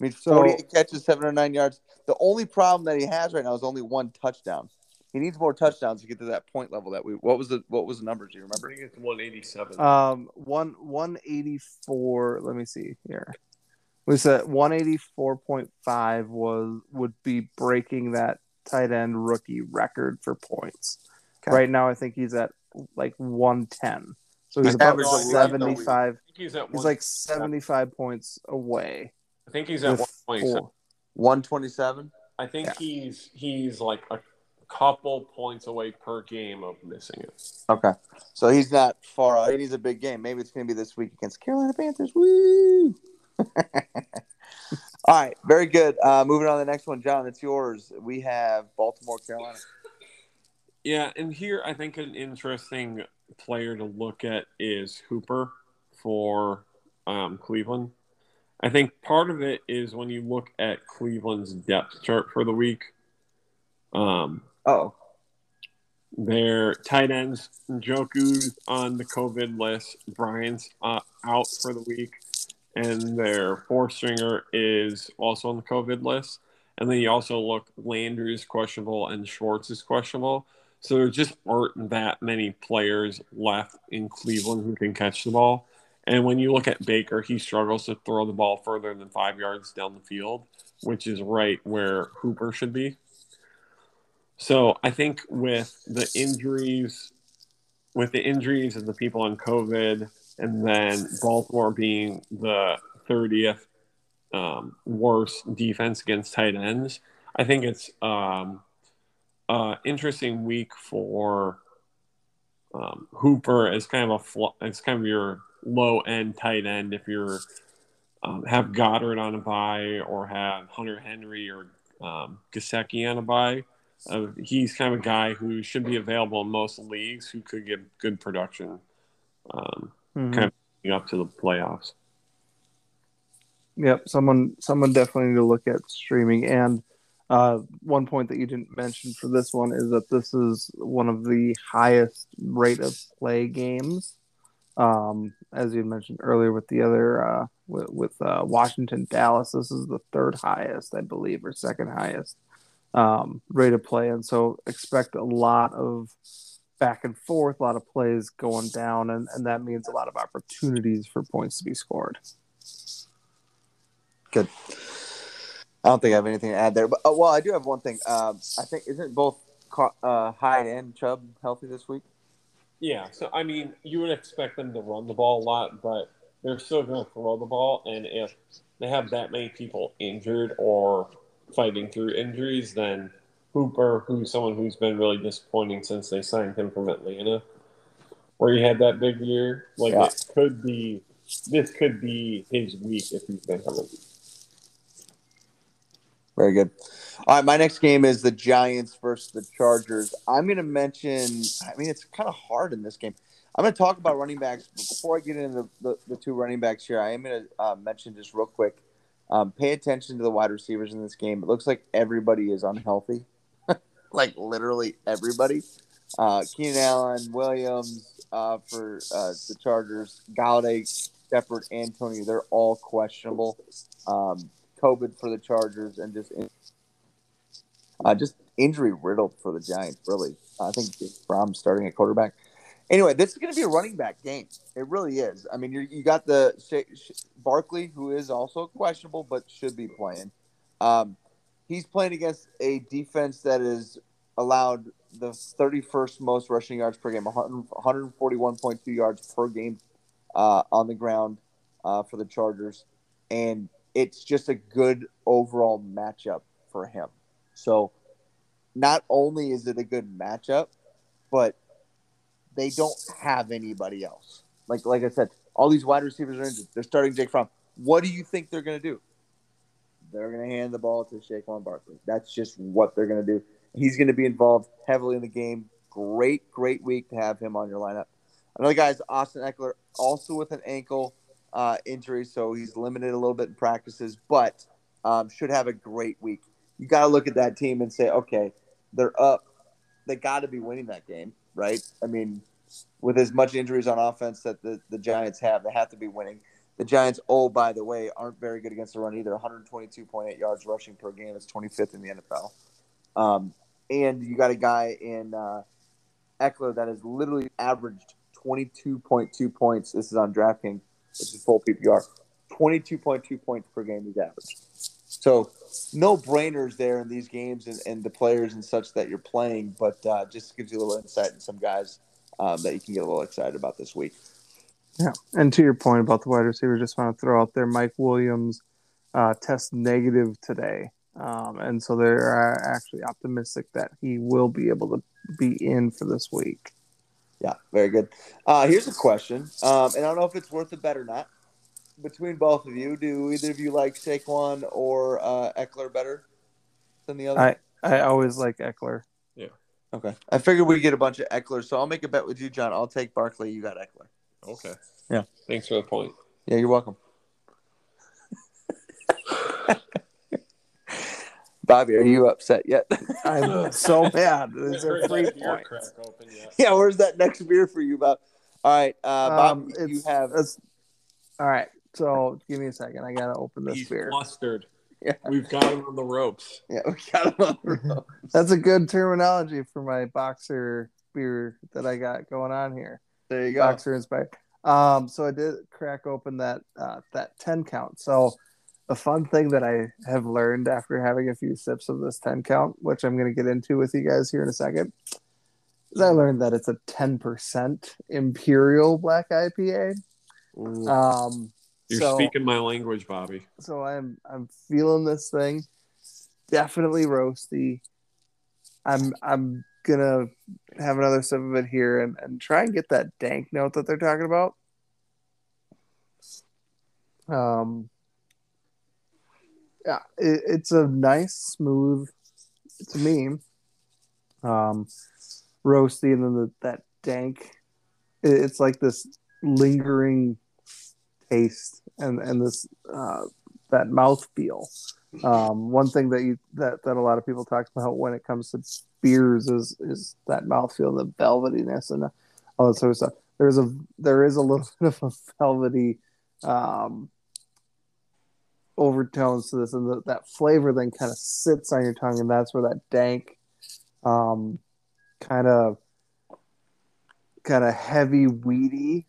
I mean, So- 48 catches, 709 yards. The only problem that he has right now is only one touchdown. He needs more touchdowns to get to that point level that we. What was the What was the numbers? Do you remember? I remember? think it's 187. Um, one one eighty four. Let me see here. We said one eighty four point five was would be breaking that tight end rookie record for points. Okay. Right now, I think he's at like one ten. So he's about seventy five. I think he's at He's like seventy five points away. I think he's at 127. 127? I think Yeah. he's he's like a couple points away per game of missing it. Okay, so he's not far out. He needs a big game. Maybe it's going to be this week against Carolina Panthers. Woo! (laughs) All right, very good. Uh, moving on to the next one, John. It's yours. We have Baltimore, Carolina. Yeah, and here I think an interesting player to look at is Hooper for um, Cleveland. I think part of it is when you look at Cleveland's depth chart for the week. Um, Oh, their tight ends, Njoku's on the COVID list, Brian's uh, out for the week, and their four stringer is also on the COVID list. And then you also look Landry is questionable and Schwartz is questionable. So there just aren't that many players left in Cleveland who can catch the ball. And when you look at Baker, he struggles to throw the ball further than five yards down the field, which is right where Hooper should be. So I think with the injuries, with the injuries and the people on COVID, and then Baltimore being the 30th um, worst defense against tight ends, I think it's um, uh, interesting week for um, Hooper as kind of a fl- as kind of your low end tight end if you're um, have Goedert on a buy or have Hunter Henry or um, Gesicki on a buy. Uh, he's kind of a guy who should be available in most leagues who could get good production um, Mhm. kind of up to the playoffs. Yep, someone someone definitely need to look at streaming. And uh, one point that you didn't mention for this one is that this is one of the highest rate of play games, um, as you mentioned earlier with the other uh, with, with uh, Washington Dallas. This is the third highest, I believe, or second highest um, rate of play, and so expect a lot of back and forth, a lot of plays going down, and, and that means a lot of opportunities for points to be scored. Good. I don't think I have anything to add there, but uh, well, I do have one thing. Um, I think isn't both Ca- uh, Hyde and Chubb healthy this week? Yeah, so I mean, you would expect them to run the ball a lot, but they're still going to throw the ball. And if they have that many people injured or fighting through injuries, then Hooper, who's someone who's been really disappointing since they signed him from Atlanta, where he had that big year, like Yeah. it could be, this could be his week if he's been healthy. Very good. All right, my next game is the Giants versus the Chargers. I'm going to mention. I mean, it's kind of hard in this game. I'm going to talk about running backs before I get into the, the, the two running backs here. I am going to uh, mention just real quick. Um, pay attention to the wide receivers in this game. It looks like everybody is unhealthy, like literally everybody. Uh, Keenan Allen, Williams uh, for uh, the Chargers, Golladay, Shepard, Antonio. They're all questionable. Um, COVID for the Chargers and just uh, just injury riddled for the Giants. Really, I think Fromm starting at quarterback. Anyway, this is going to be a running back game. It really is. I mean, you got the Sha- Sh- Barkley, who is also questionable but should be playing. Um, he's playing against a defense that is allowed the 31st most rushing yards per game, 100 141.2 yards per game uh, on the ground uh, for the Chargers, and it's just a good overall matchup for him. So, not only is it a good matchup, but they don't have anybody else. Like like I said, all these wide receivers are injured. They're starting Jake Fromm. What do you think they're going to do? They're going to hand the ball to Saquon Barkley. That's just what they're going to do. He's going to be involved heavily in the game. Great, great week to have him on your lineup. Another guy is Austin Ekeler, also with an ankle uh, injury, so he's limited a little bit in practices, but um, should have a great week. You got to look at that team and say, okay, they're up. They got to be winning that game, right? I mean, with as much injuries on offense that the, the Giants have, they have to be winning. The Giants, oh, by the way, aren't very good against the run either. 122.8 yards rushing per game. It's 25th in the NFL. Um, and you got a guy in uh, Ekeler that has literally averaged 22.2 points. This is on DraftKings, which is full PPR. 22.2 points per game he's averaged. So no brainers there in these games and, and the players and such that you're playing, but uh, just gives you a little insight in some guys um, that you can get a little excited about this week. Yeah, and to your point about the wide receiver, just want to throw out there Mike Williams uh, test negative today, um, and so they're uh, actually optimistic that he will be able to be in for this week. Yeah, very good. Uh, here's a question, um, and I don't know if it's worth a bet or not. Between both of you, do either of you like Saquon or uh, Ekeler better than the other? I I always like Ekeler. Yeah. Okay, I figured we'd get a bunch of Ekeler, so I'll make a bet with you, John. I'll take Barkley. You got Ekeler. Okay. Yeah. Thanks for the point. Yeah, you're welcome. (laughs) Bobby, are you upset yet? I'm so mad. (laughs) There's a Heard free beer point. crack open yet. yeah, where's that next beer for you, Bob? All right, uh, Bob, Um, you it's- have it's- all right. So give me a second. I gotta open this He's beer. flustered. We've got him on the ropes. Yeah, we got him on the (laughs) road. That's a good terminology for my boxer beer that I got going on here. There you go. Boxer inspired. Um, so I did crack open that uh, that ten count. So a fun thing that I have learned after having a few sips of this ten count, which I'm going to get into with you guys here in a second, is I learned that it's a ten percent imperial black IPA. Ooh, Um, You're so, speaking my language, Bobby. so I'm I'm feeling this thing. Definitely roasty. I'm I'm gonna have another sip of it here and, and try and get that dank note that they're talking about. Um yeah, it, it's a nice, smooth to me. Um roasty and then the, that dank. It, it's like this lingering taste and and this uh, that mouth feel. Um, one thing that you that, that a lot of people talk about when it comes to beers is is that mouthfeel, the velvetyness, and all that sort of stuff. There's a there is a little (laughs) bit of a velvety um, overtones to this, and the, that flavor then kind of sits on your tongue, and that's where that dank, um, kind of kind of heavy, weedy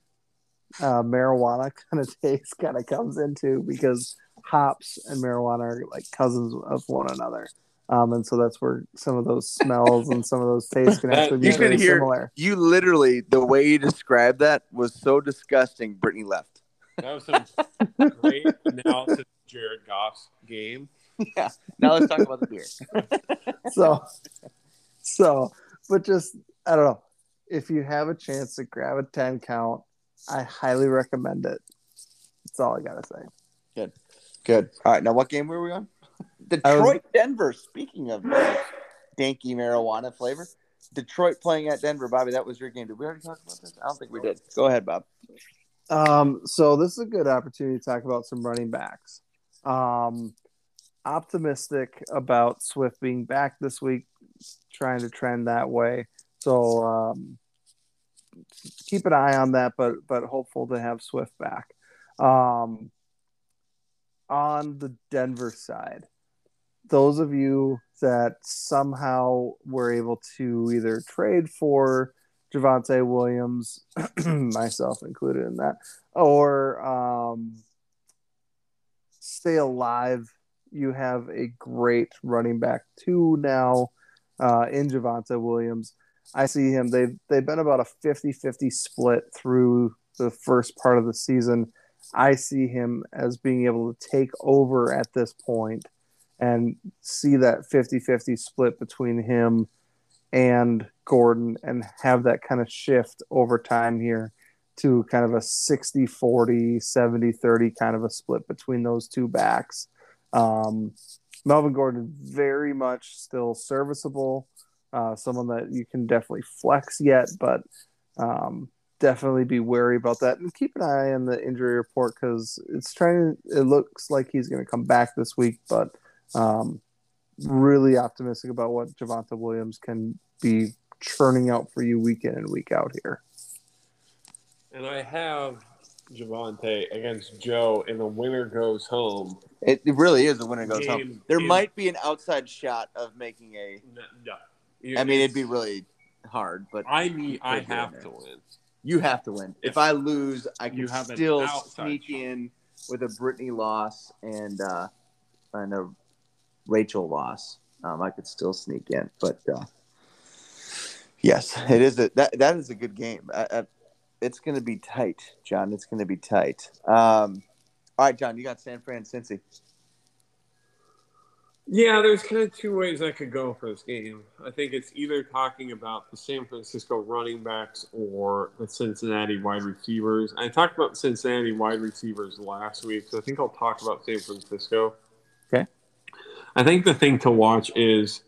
uh, marijuana (laughs) kind of taste kind of comes into because hops and marijuana are like cousins of one another. Um, and so that's where some of those smells and some of those tastes can (laughs) actually be you very hear- similar. You literally, the way you described that was so disgusting. Brittany left. That was some great analysis of Jared Goff's game. (laughs) Yeah. Now let's talk about the beer. (laughs) So, so, but just I don't know if you have a chance to grab a ten count, I highly recommend it. That's all I gotta say. Good, good. All right. Now, what game were we on? Detroit, Denver. Speaking of danky marijuana flavor, Detroit playing at Denver. Bobby, that was your game. Did we already talk about this? I don't think we did. Go ahead, Bob. Um, so this is a good opportunity to talk about some running backs. Um, optimistic about Swift being back this week, trying to trend that way. So um, keep an eye on that, but but hopeful to have Swift back. Um, on the Denver side, those of you that somehow were able to either trade for Javonte Williams, (clears throat) myself included in that, or um, stay alive. You have a great running back two now uh, in Javonte Williams. I see him. They've they've been about a 50-50 split through the first part of the season. I see him as being able to take over at this point and see that 50-50 split between him and Gordon and have that kind of shift over time here to kind of a 60 40, 70 30 kind of a split between those two backs. Um, Melvin Gordon, very much still serviceable, uh, someone that you can definitely flex yet, but um, definitely be wary about that and keep an eye on the injury report because it's trying to, it looks like he's going to come back this week, but um, really optimistic about what Javonte Williams can be churning out for you week in and week out here. And I have Javonte against Joe and the winner goes home. It, it really is a winner goes home. Game might be an outside shot of making a. No, I mean, it'd be really hard, but I need. I have to there. win. You have to win. If I lose, I can You have an still sneak shot. in with a Brittany loss and uh, and a Rachel loss. Um, I could still sneak in, but uh, yes, it is a that that is a good game. I, I, it's going to be tight, John. It's going to be tight. Um, all right, John, you got San Fran, Cincy. Yeah, there's kind of two ways I could go for this game. I think it's either talking about the San Francisco running backs or the Cincinnati wide receivers. I talked about Cincinnati wide receivers last week, so I think I'll talk about San Francisco. Okay. I think the thing to watch is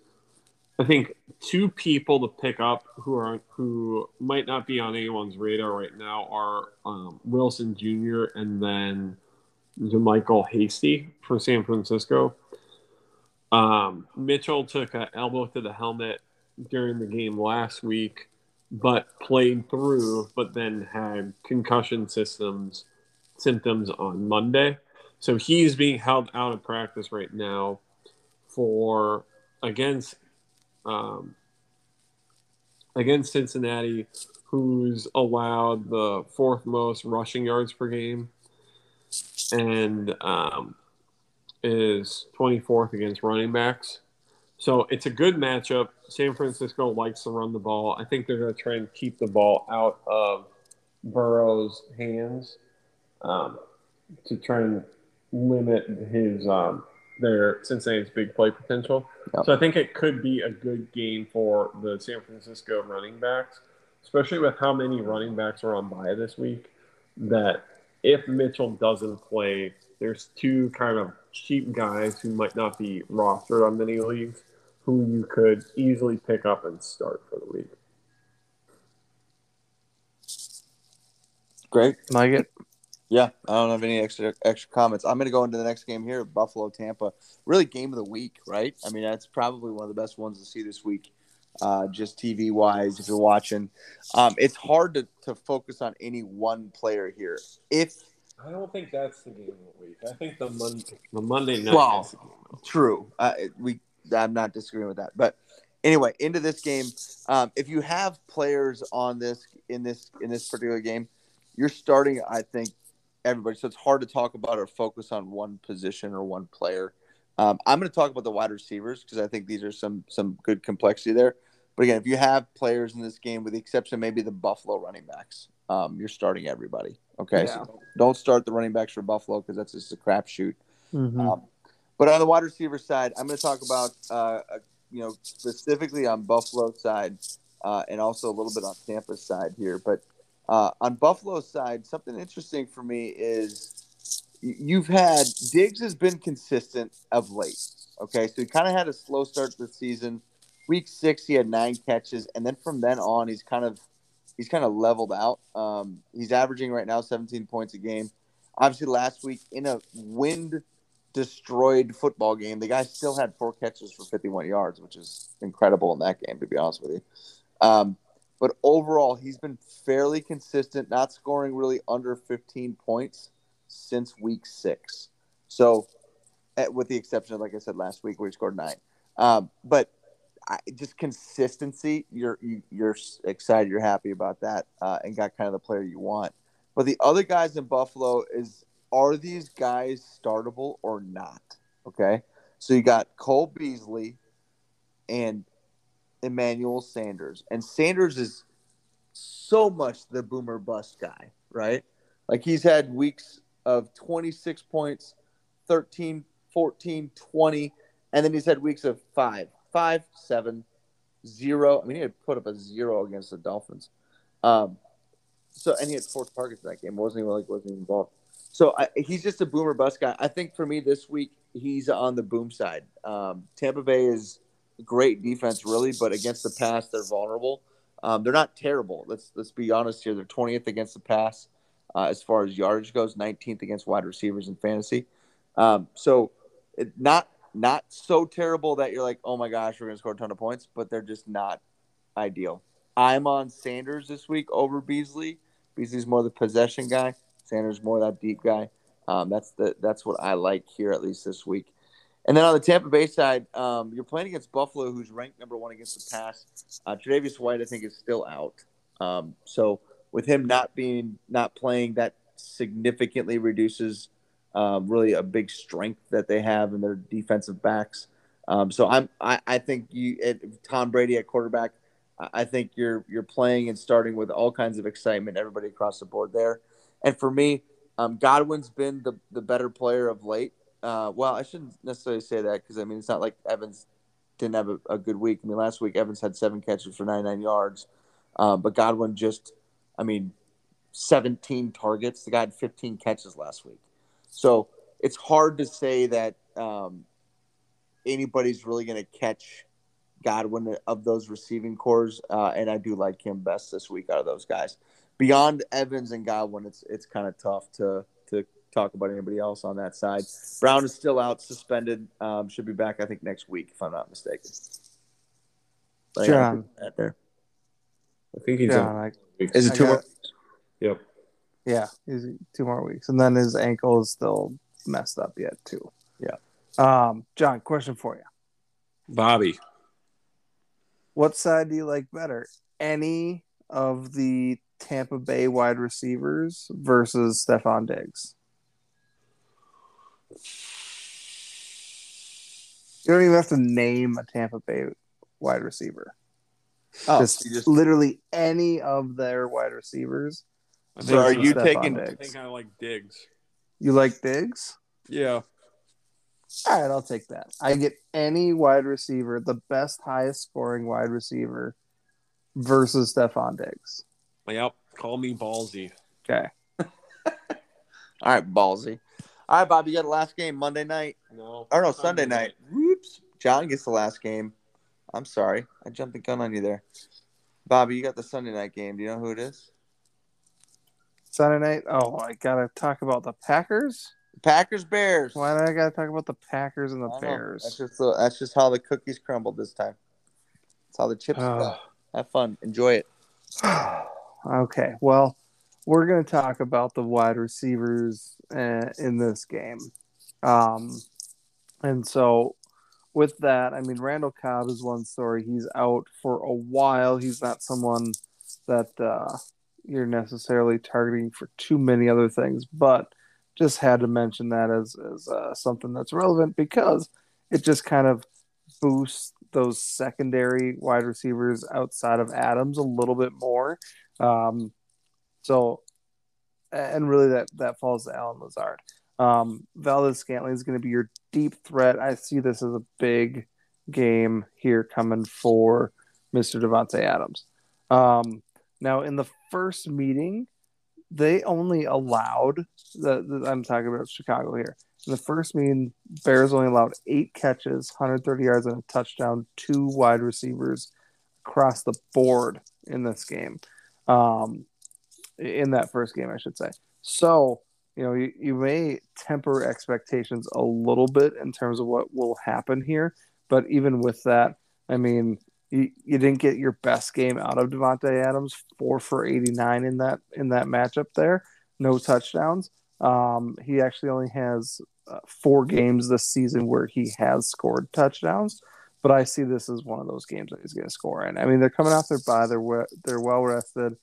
I think two people to pick up who are who might not be on anyone's radar right now are um, Wilson Jr. and then Michael Hasty for San Francisco. Um, Mitchell took an elbow to the helmet during the game last week, but played through, but then had concussion systems symptoms on Monday. So he's being held out of practice right now for against um, against Cincinnati, who's allowed the fourth most rushing yards per game, and um, is 24th against running backs. So it's a good matchup. San Francisco likes to run the ball. I think they're going to try and keep the ball out of Burrow's hands um, to try and limit his um, their Cincinnati's big play potential. Yep. So I think it could be a good game for the San Francisco running backs, especially with how many running backs are on bye this week. That if Mitchell doesn't play, there's two kind of cheap guys who might not be rostered on many leagues who you could easily pick up and start for the week. Great. Like it. Yeah, I don't have any extra extra comments. I'm going to go into the next game here, Buffalo Tampa. Really, game of the week, right? I mean, that's probably one of the best ones to see this week, uh, just TV wise. If you're watching, um, it's hard to, to focus on any one player here. If I don't think that's the game of the week. I think the Monday, the Monday night. Well, is the game of the week. True. Uh, we I'm not disagreeing with that. But anyway, into this game, um, if you have players on this in this in this particular game, you're starting. I think everybody. So it's hard to talk about or focus on one position or one player. Um, I'm going to talk about the wide receivers because I think these are some some good complexity there. But again, if you have players in this game, with the exception of maybe the Buffalo running backs, um, you're starting everybody. Okay, Yeah. so don't start the running backs for Buffalo because that's just a crapshoot. Mhm. Um, but on the wide receiver side, I'm going to talk about, uh, uh, you know, specifically on Buffalo side uh, and also a little bit on Tampa's side here. But uh, on Buffalo's side, something interesting for me is you've had Diggs has been consistent of late. Okay, so he kind of had a slow start to the season. Week six, he had nine catches, and then from then on, he's kind of he's kind of leveled out. Um, he's averaging right now 17 points a game. Obviously, last week in a wind destroyed football game, the guy still had four catches for 51 yards, which is incredible in that game, to be honest with you. Um, but overall, he's been fairly consistent, not scoring really under 15 points since week six. So, eh, with the exception of, like I said, last week where he scored nine. Um, but I, just consistency, you're you, you're excited, you're happy about that, uh, and got kind of the player you want. But the other guys in Buffalo is are these guys startable or not? Okay, so you got Cole Beasley and Emmanuel Sanders, and Sanders is so much the boomer bust guy, right? Like he's had weeks of 26 points, 13, 14, 20, and then he's had weeks of five, five, seven, zero. I mean, he had put up a zero against the Dolphins. Um, so, and he had four targets in that game. wasn't even like wasn't even involved. So I, he's just a boomer bust guy. I think for me this week he's on the boom side. Um, Tampa Bay is great defense, really, but against the pass they're vulnerable. Um, they're not terrible. Let's let's be honest here. They're 20th against the pass uh, as far as yardage goes, 19th against wide receivers in fantasy. Um, so it, not not so terrible that you're like, oh my gosh, we're gonna score a ton of points, but they're just not ideal. I'm on Sanders this week over Beasley. Beasley's more the possession guy. Sanders more that deep guy. Um, that's the that's what I like here at least this week. And then on the Tampa Bay side, um, you're playing against Buffalo, who's ranked number one against the pass. Uh, Tre'Davious White, I think, is still out. Um, so with him not being not playing, that significantly reduces um, really a big strength that they have in their defensive backs. Um, so I'm I, I think you Tom Brady at quarterback. I think you're you're playing and starting with all kinds of excitement, everybody across the board there. And for me, um, Godwin's been the the better player of late. Uh, well, I shouldn't necessarily say that because I mean it's not like Evans didn't have a, a good week. I mean last week Evans had seven catches for 99 yards, um, but Godwin just, I mean, 17 targets. The guy had 15 catches last week, so it's hard to say that um, anybody's really going to catch Godwin of those receiving corps, uh, and I do like him best this week out of those guys. Beyond Evans and Godwin, it's it's kind of tough to to talk about anybody else on that side. Brown is still out, suspended. Um, should be back, I think, next week if I'm not mistaken. But I gotta John. put that there. I think he's Yeah, on like. Is it I two got- more? Yep. Yeah, he's two more weeks, and then his ankle is still messed up yet too. Yeah. Um, John, question for you. Bobby. What side do you like better? Any of the Tampa Bay wide receivers versus Stefon Diggs? You don't even have to name a Tampa Bay wide receiver. Oh, just, just literally any of their wide receivers. I So are you Stefon taking- I Diggs. think I like Diggs. You like Diggs? Yeah. All right, I'll take that. I get any wide receiver, the best, highest scoring wide receiver versus Stefon Diggs. Yep. Call me ballsy. Okay. (laughs) all right, ballsy. All right, Bob, you got the last game Monday night. No. Or no, Sunday night. Whoops. John gets the last game. I'm sorry. I jumped the gun on you there. Bobby, you got the Sunday night game. Do you know who it is? Sunday night. Oh, I gotta talk about the Packers. Packers Bears. Why do I gotta talk about the Packers and the. Bears? That's just the, that's just how the cookies crumbled this time. That's how the chips fell. Have fun. Enjoy it. (sighs) okay, well, we're going to talk about the wide receivers uh, in this game. Um, and so, with that, I mean, Randall Cobb is one story. He's out for a while. He's not someone that uh, you're necessarily targeting for too many other things, but just had to mention that as, as uh, something that's relevant because it just kind of boosts those secondary wide receivers outside of Adams a little bit more. Um, so, and really that that falls to Allen Lazard. Um, Valdes-Scantling is going to be your deep threat. I see this as a big game here coming for Mr. Davante Adams. Um, now, in the first meeting, they only allowed the, the I'm talking about Chicago here. In the first meeting, Bears only allowed eight catches, 130 yards, and a touchdown, two wide receivers across the board in this game. Um, in that first game, I should say. So, you know, you, you may temper expectations a little bit in terms of what will happen here. But even with that, I mean, you, you didn't get your best game out of Davante Adams, four for 89 in that in that matchup there, no touchdowns. Um, he actually only has uh, four games this season where he has scored touchdowns, but I see this as one of those games that he's going to score in. I mean, they're coming off their bye, they're we- they're well rested,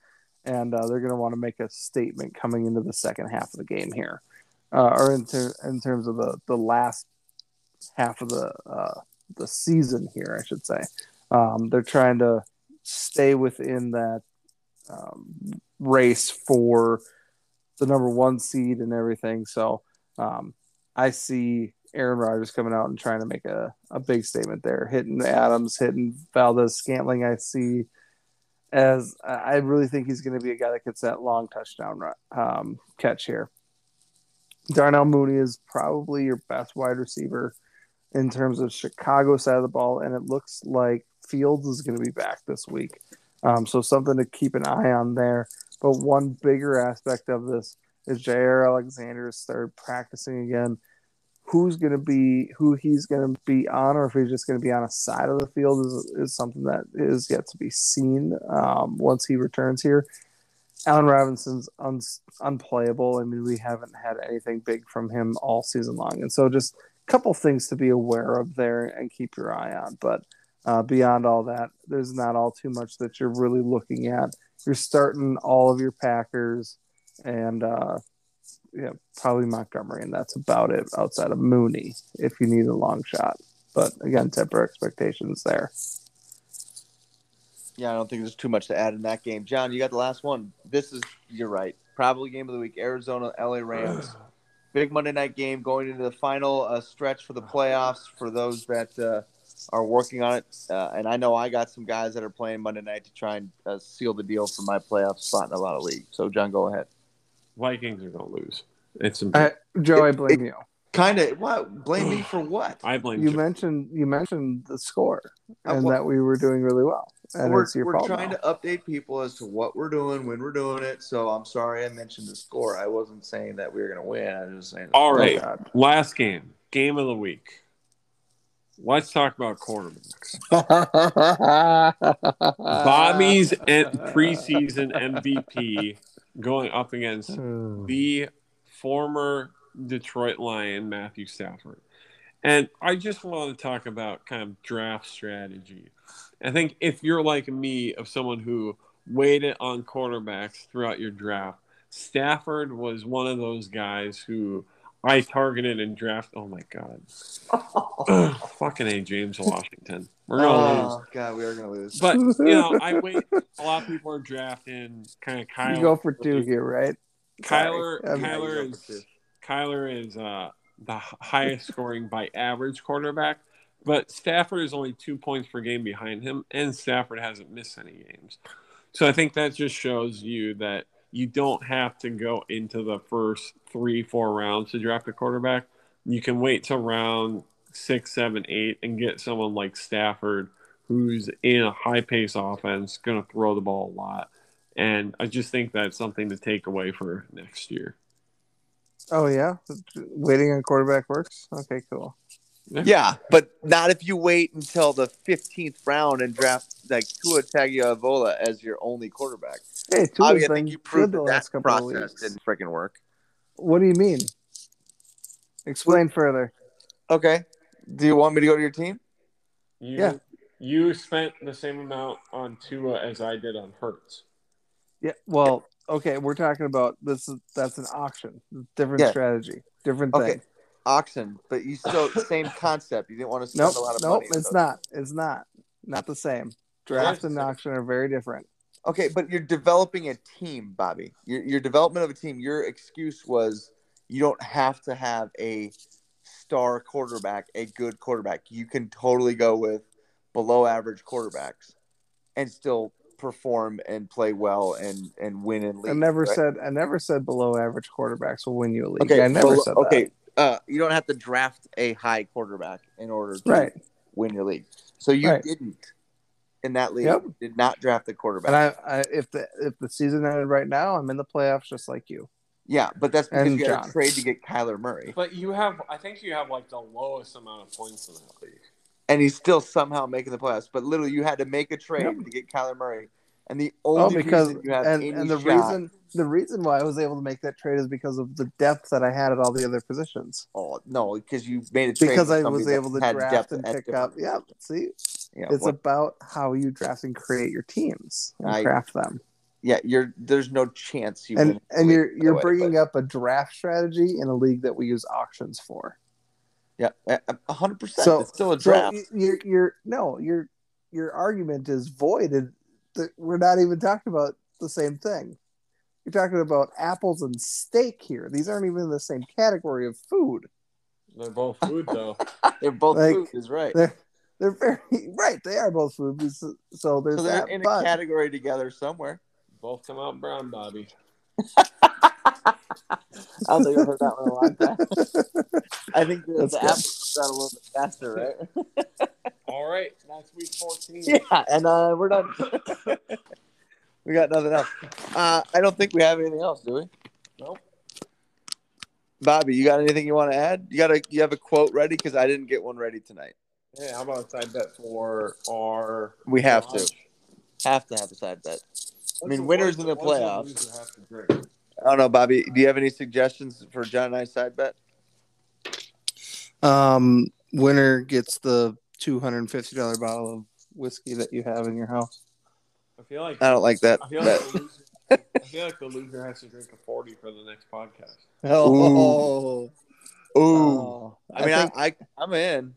and uh, they're going to want to make a statement coming into the second half of the game here, uh, or in, ter- in terms of the the last half of the uh, the season here, I should say. Um, they're trying to stay within that um, race for the number one seed and everything. So um, I see Aaron Rodgers coming out and trying to make a, a big statement there, hitting Adams, hitting Valdes-Scantling. I see as I really think he's going to be a guy that gets that long touchdown um, catch here. Darnell Mooney is probably your best wide receiver in terms of Chicago side of the ball, and it looks like Fields is going to be back this week. Um, so something to keep an eye on there. But one bigger aspect of this is Jaire Alexander started practicing again. Who's going to be who he's going to be on, or if he's just going to be on a side of the field, is, is something that is yet to be seen um, once he returns here. Allen Robinson's un- unplayable. I mean, we haven't had anything big from him all season long, and so just a couple things to be aware of there and keep your eye on. But uh, beyond all that, there's not all too much that you're really looking at. You're starting all of your Packers and uh, yeah, probably Montgomery, and that's about it outside of Mooney if you need a long shot. But again, temper expectations there. Yeah, I don't think there's too much to add in that game. John, you got the last one. This is you're right. Probably game of the week. Arizona, LA Rams. (sighs) Big Monday night game going into the final uh, stretch for the playoffs for those that uh, are working on it. Uh, and I know I got some guys that are playing Monday night to try and uh, seal the deal for my playoff spot in a lot of leagues. So, John, go ahead. Vikings are going to lose. It's Uh, Joe, I blame you. Kind of. What? Blame me for what? I blame You Joe. mentioned you mentioned the score Uh, and well- that we were doing really well, and we're it's your we're trying now. to update people as to what we're doing, when we're doing it. So I'm sorry I mentioned the score. I wasn't saying that we were going to win. I was just saying. All Oh, right. God. Last game, game of the week. Let's talk about quarterbacks. (laughs) Bobby's en- preseason MVP going up against hmm. the former Detroit Lion Matthew Stafford. And I just want to talk about kind of draft strategy. I think if you're like me, of someone who waited on quarterbacks throughout your draft, Stafford was one of those guys who I targeted and draft. Oh my god, (laughs) (sighs) fucking a James Washington. We're gonna lose. Oh god, we are gonna lose. But you know, I (laughs) wait. A lot of people are drafting kind of Kyler. You go for two here, right? Kyler. Sorry. Yeah, Kyler go for is Kyler is uh, the highest scoring by average quarterback, but Stafford is only two points per game behind him, and Stafford hasn't missed any games. So I think that just shows you that you don't have to go into the first three, four rounds to draft a quarterback. You can wait till round six, seven, eight, and get someone like Stafford, who's in a high pace offense, going to throw the ball a lot. And I just think that's something to take away for next year. Oh yeah, waiting on quarterback works. Okay, cool. Yeah, but not if you wait until the 15th round and draft like Tua Tagovailoa as your only quarterback. Hey, two Bobby, I think you good proved the that last that process weeks. didn't freaking work. What do you mean? Explain further. Okay. Do you want me to go to your team? You, Yeah. You spent the same amount on Tua as I did on Hurts. Yeah. Well, okay, we're talking about this. Is that's an auction. Different Yeah. strategy. Different Okay. Oxen, but you still (laughs) same concept. You didn't want to spend Nope. a lot of Nope. money. on It's not. It's not. Not the same. Draft and auction are very different. Okay, but you're developing a team, Bobby. Your, your development of a team. Your excuse was you don't have to have a star quarterback, a good quarterback. You can totally go with below average quarterbacks and still perform and play well and and win and lead. I never right? said. I never said below average quarterbacks will win you a league. Okay, I never below- said okay. Uh, you don't have to draft a high quarterback in order to. Right. win your league. So you Right. didn't in that league. Yep. Did not draft the quarterback. And I, I, if the if the season ended right now, I'm in the playoffs just like you. yeah, but that's because And you got John. to trade to get Kyler Murray, But you have, I think you have like the lowest amount of points in that league. and he's still somehow making the playoffs. But literally, you had to make a trade Yep. to get Kyler Murray, and the Oh, only because reason you have and, any and the shot- reason the reason why I was able to make that trade is because of the depth that I had at all the other positions. Oh no, because you made a trade Because I was able to draft and pick up. Yeah, see, Yeah, it's what- about how you draft and create your teams and I- craft them. yeah. You're there's no chance you And and you're league, by the you're way, bringing but- up a draft strategy in a league that we use auctions for. yeah, a hundred percent. So It's still a So draft. y- your your no your your argument is voided. That we're not even talking about the same thing. You're talking about apples and steak here. These aren't even in the same category of food. They're both food though. (laughs) They're both like- food, is right. They're they're very (laughs) right. They are both food. So, so there's So they're that. in a category together somewhere. both come out brown, Bobby. (laughs) I don't think I've heard that one a long time. I think the, That's the good. app comes out a little bit faster, right? All right, that's week 14. Yeah, and uh, we're done. We got nothing else. Uh, I don't think we have anything else, do we? Nope. Bobby, you got anything you want to add? You got a you have a quote ready because I didn't get one ready tonight. Hey, how about a side bet for our? We have to have to have a side bet. I mean, What's winners in the what's playoffs. loser have to drink? I don't know, Bobby. Do you have any suggestions for John and I side bet? um, winner gets the two hundred and fifty dollar bottle of whiskey that you have in your house. I feel like I don't like that. I feel bet. like, the loser, I feel like the loser has to drink a 40 for the next podcast. Oh, Ooh, Oh. I mean, think- I, I I'm in.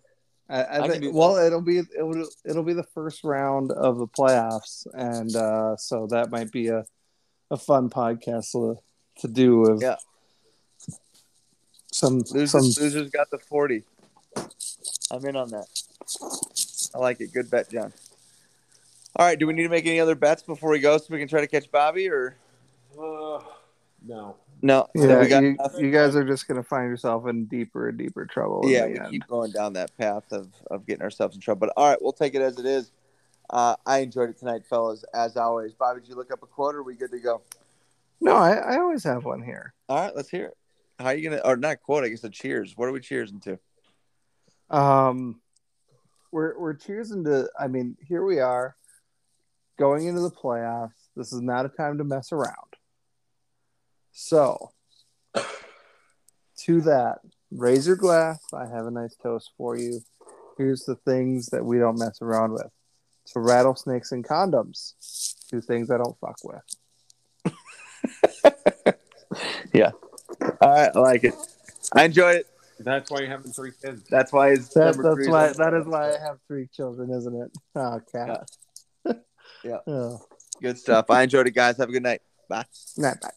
I, I, I think, well, it'll be it'll it'll be the first round of the playoffs, and uh, so that might be a a fun podcast to, to do with Yeah. some Losers, some losers got the forty. I'm in on that. I like it. Good bet, John. All right. Do we need to make any other bets before we go so we can try to catch Bobby or Uh, no. no? yeah. we got you, you guys are just gonna find yourself in deeper and deeper trouble. yeah, we end. keep going down that path of, of getting ourselves in trouble. But all right, we'll take it as it is. Uh, I enjoyed it tonight, fellas, as always. Bobby, did you look up a quote or are we good to go? No, I, I always have one here. All right, let's hear it. How are you gonna or not quote, I guess a cheers. What are we cheersing to? Um, we're we're cheersing to. I mean, here we are, going into the playoffs. This is not a time to mess around. So, to that, raise your glass. I have a nice toast for you. Here's the things that we don't mess around with. So rattlesnakes and condoms. Two things I don't fuck with. (laughs) yeah. I like it. I enjoyed it. That's why you're having three kids. That's why it's That, that's why that is why I have three children, isn't it? Oh cat. Yeah. Good stuff. I enjoyed it, guys. Have a good night. Bye. night, bye.